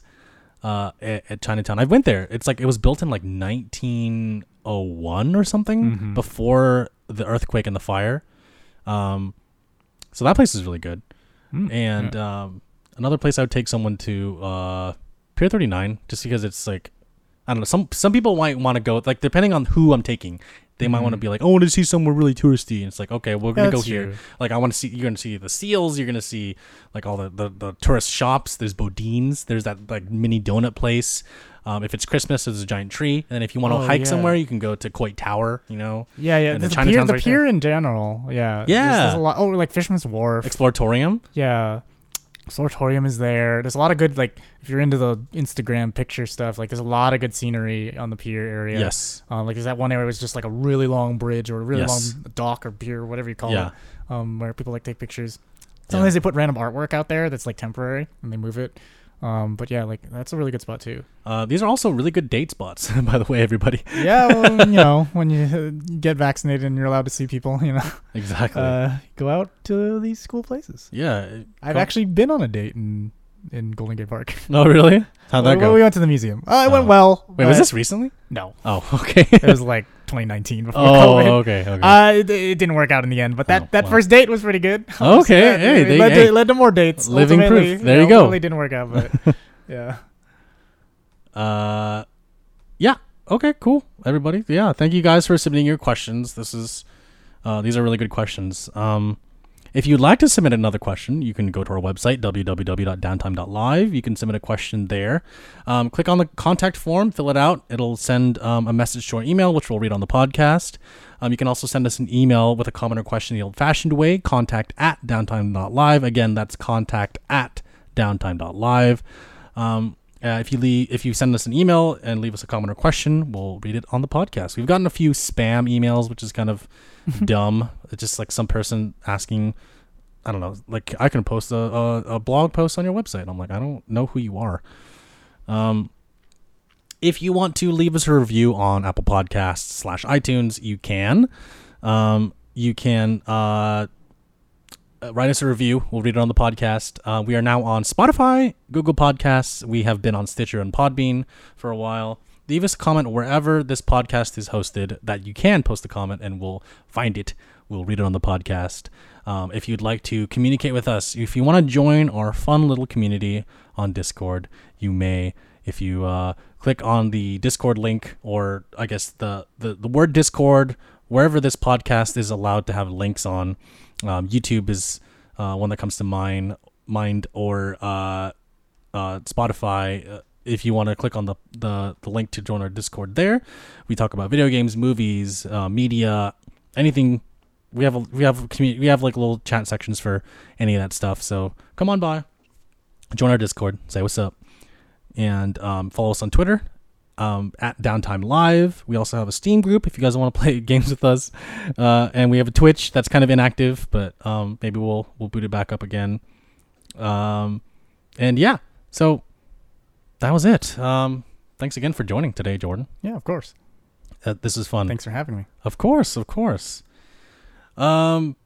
uh, at, at Chinatown. I went there. It's like it was built in like 1901 or something Mhm. before the earthquake and the fire. Um, so that place is really good. Mm, And yeah. um, another place I would take someone to uh, Pier 39, just because it's like I don't know. Some some people might want to go like depending on who I'm taking, they might want to Mhm. be like, oh, I want to see somewhere really touristy. And it's like, okay, we're gonna go That's here. true. Like I want to see you're gonna see the seals. You're gonna see like all the, the, the tourist shops. There's Boudin's. There's that like mini donut place. Um, if it's Christmas, there's a giant tree. And if you want to Oh, hike yeah. somewhere, you can go to Coit Tower. You know, Yeah, yeah. The, the pier, the right pier in general. Yeah. There's- Yeah. There's, a lot. Oh, like Fisherman's Wharf. Exploratorium. Yeah. Exploratorium is there. There's a lot of good like if you're into the Instagram picture stuff, like there's a lot of good scenery on the pier area. Yes. Um, like there's that one area was just like a really long bridge or a really Yes. long dock or pier, whatever you call Yeah. it. Um, where people like take pictures. Yeah. Sometimes they put random artwork out there that's like temporary and they move it. Um, but yeah, like that's a really good spot too. Uh, these are also really good date spots, (laughs) by the way, everybody. Yeah, well, (laughs) you know, when you uh, get vaccinated and you're allowed to see people, you know, Exactly. uh, go out to these cool places. yeah. I've actually been on a date in in Golden Gate Park. Oh, really? How'd that we, go? we went to the museum. Uh, it Oh. went well. Wait, was but- this recently? No, Oh, (laughs) okay. it was like 2019 before oh, COVID. okay. Okay. Uh, it, it didn't work out in the end, but that, Oh, that wow. first date was pretty good. (laughs) Okay, Yeah, hey, it they- led, hey. to, led to more dates. Living proof. Ultimately, There you know, go. Ultimately didn't work out, but (laughs) yeah. Uh, yeah. Okay. Cool. Everybody. Yeah. Thank you guys for submitting your questions. This is, uh, these are really good questions. Um, if you'd like to submit another question, you can go to our website www.downtime.live. You can submit a question there. Um, click on the contact form, fill it out. It'll send um, a message to our email, which we'll read on the podcast. Um, you can also send us an email with a comment or question the old-fashioned way. Contact at downtime.live. Again, that's contact at downtime.live. Um, uh, if you leave, if you send us an email and leave us a comment or question, we'll read it on the podcast. We've gotten a few spam emails, which is kind of (laughs) dumb. It's just like some person asking, I don't know, like I can post a, a, a blog post on your website. I'm like, I don't know who you are. Um, if you want to leave us a review on Apple Podcasts slash iTunes, you can. Um, you can uh, write us a review. We'll read it on the podcast. Uh, we are now on Spotify, Google Podcasts. We have been on Stitcher and Podbean for a while. Leave us a comment wherever this podcast is hosted that you can post a comment and we'll find it. We'll read it on the podcast. Um, if you'd like to communicate with us, if you want to join our fun little community on Discord, you may. If you uh, click on the Discord link, or I guess the, the, the word Discord, wherever this podcast is allowed to have links on, um, YouTube is uh, one that comes to mind, mind or uh, uh, Spotify. If you want to click on the, the, the link to join our Discord there, we talk about video games, movies, uh, media, anything. We have a, we have community, we have like little chat sections for any of that stuff. So come on by, join our Discord, say what's up, and um, follow us on Twitter um, at Downtime Live. We also have a Steam group if you guys want to (laughs) play games with us, uh, and we have a Twitch that's kind of inactive, but um, maybe we'll we'll boot it back up again. Um, and yeah, so that was it. Um, thanks again for joining today, Jordan. Yeah, of course. Uh, this is fun. Thanks for having me. Of course, of course. Um,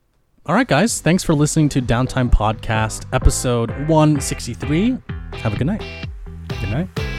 all right, guys. Thanks for listening to Downtime Podcast, episode 163. Have a good night. Good night.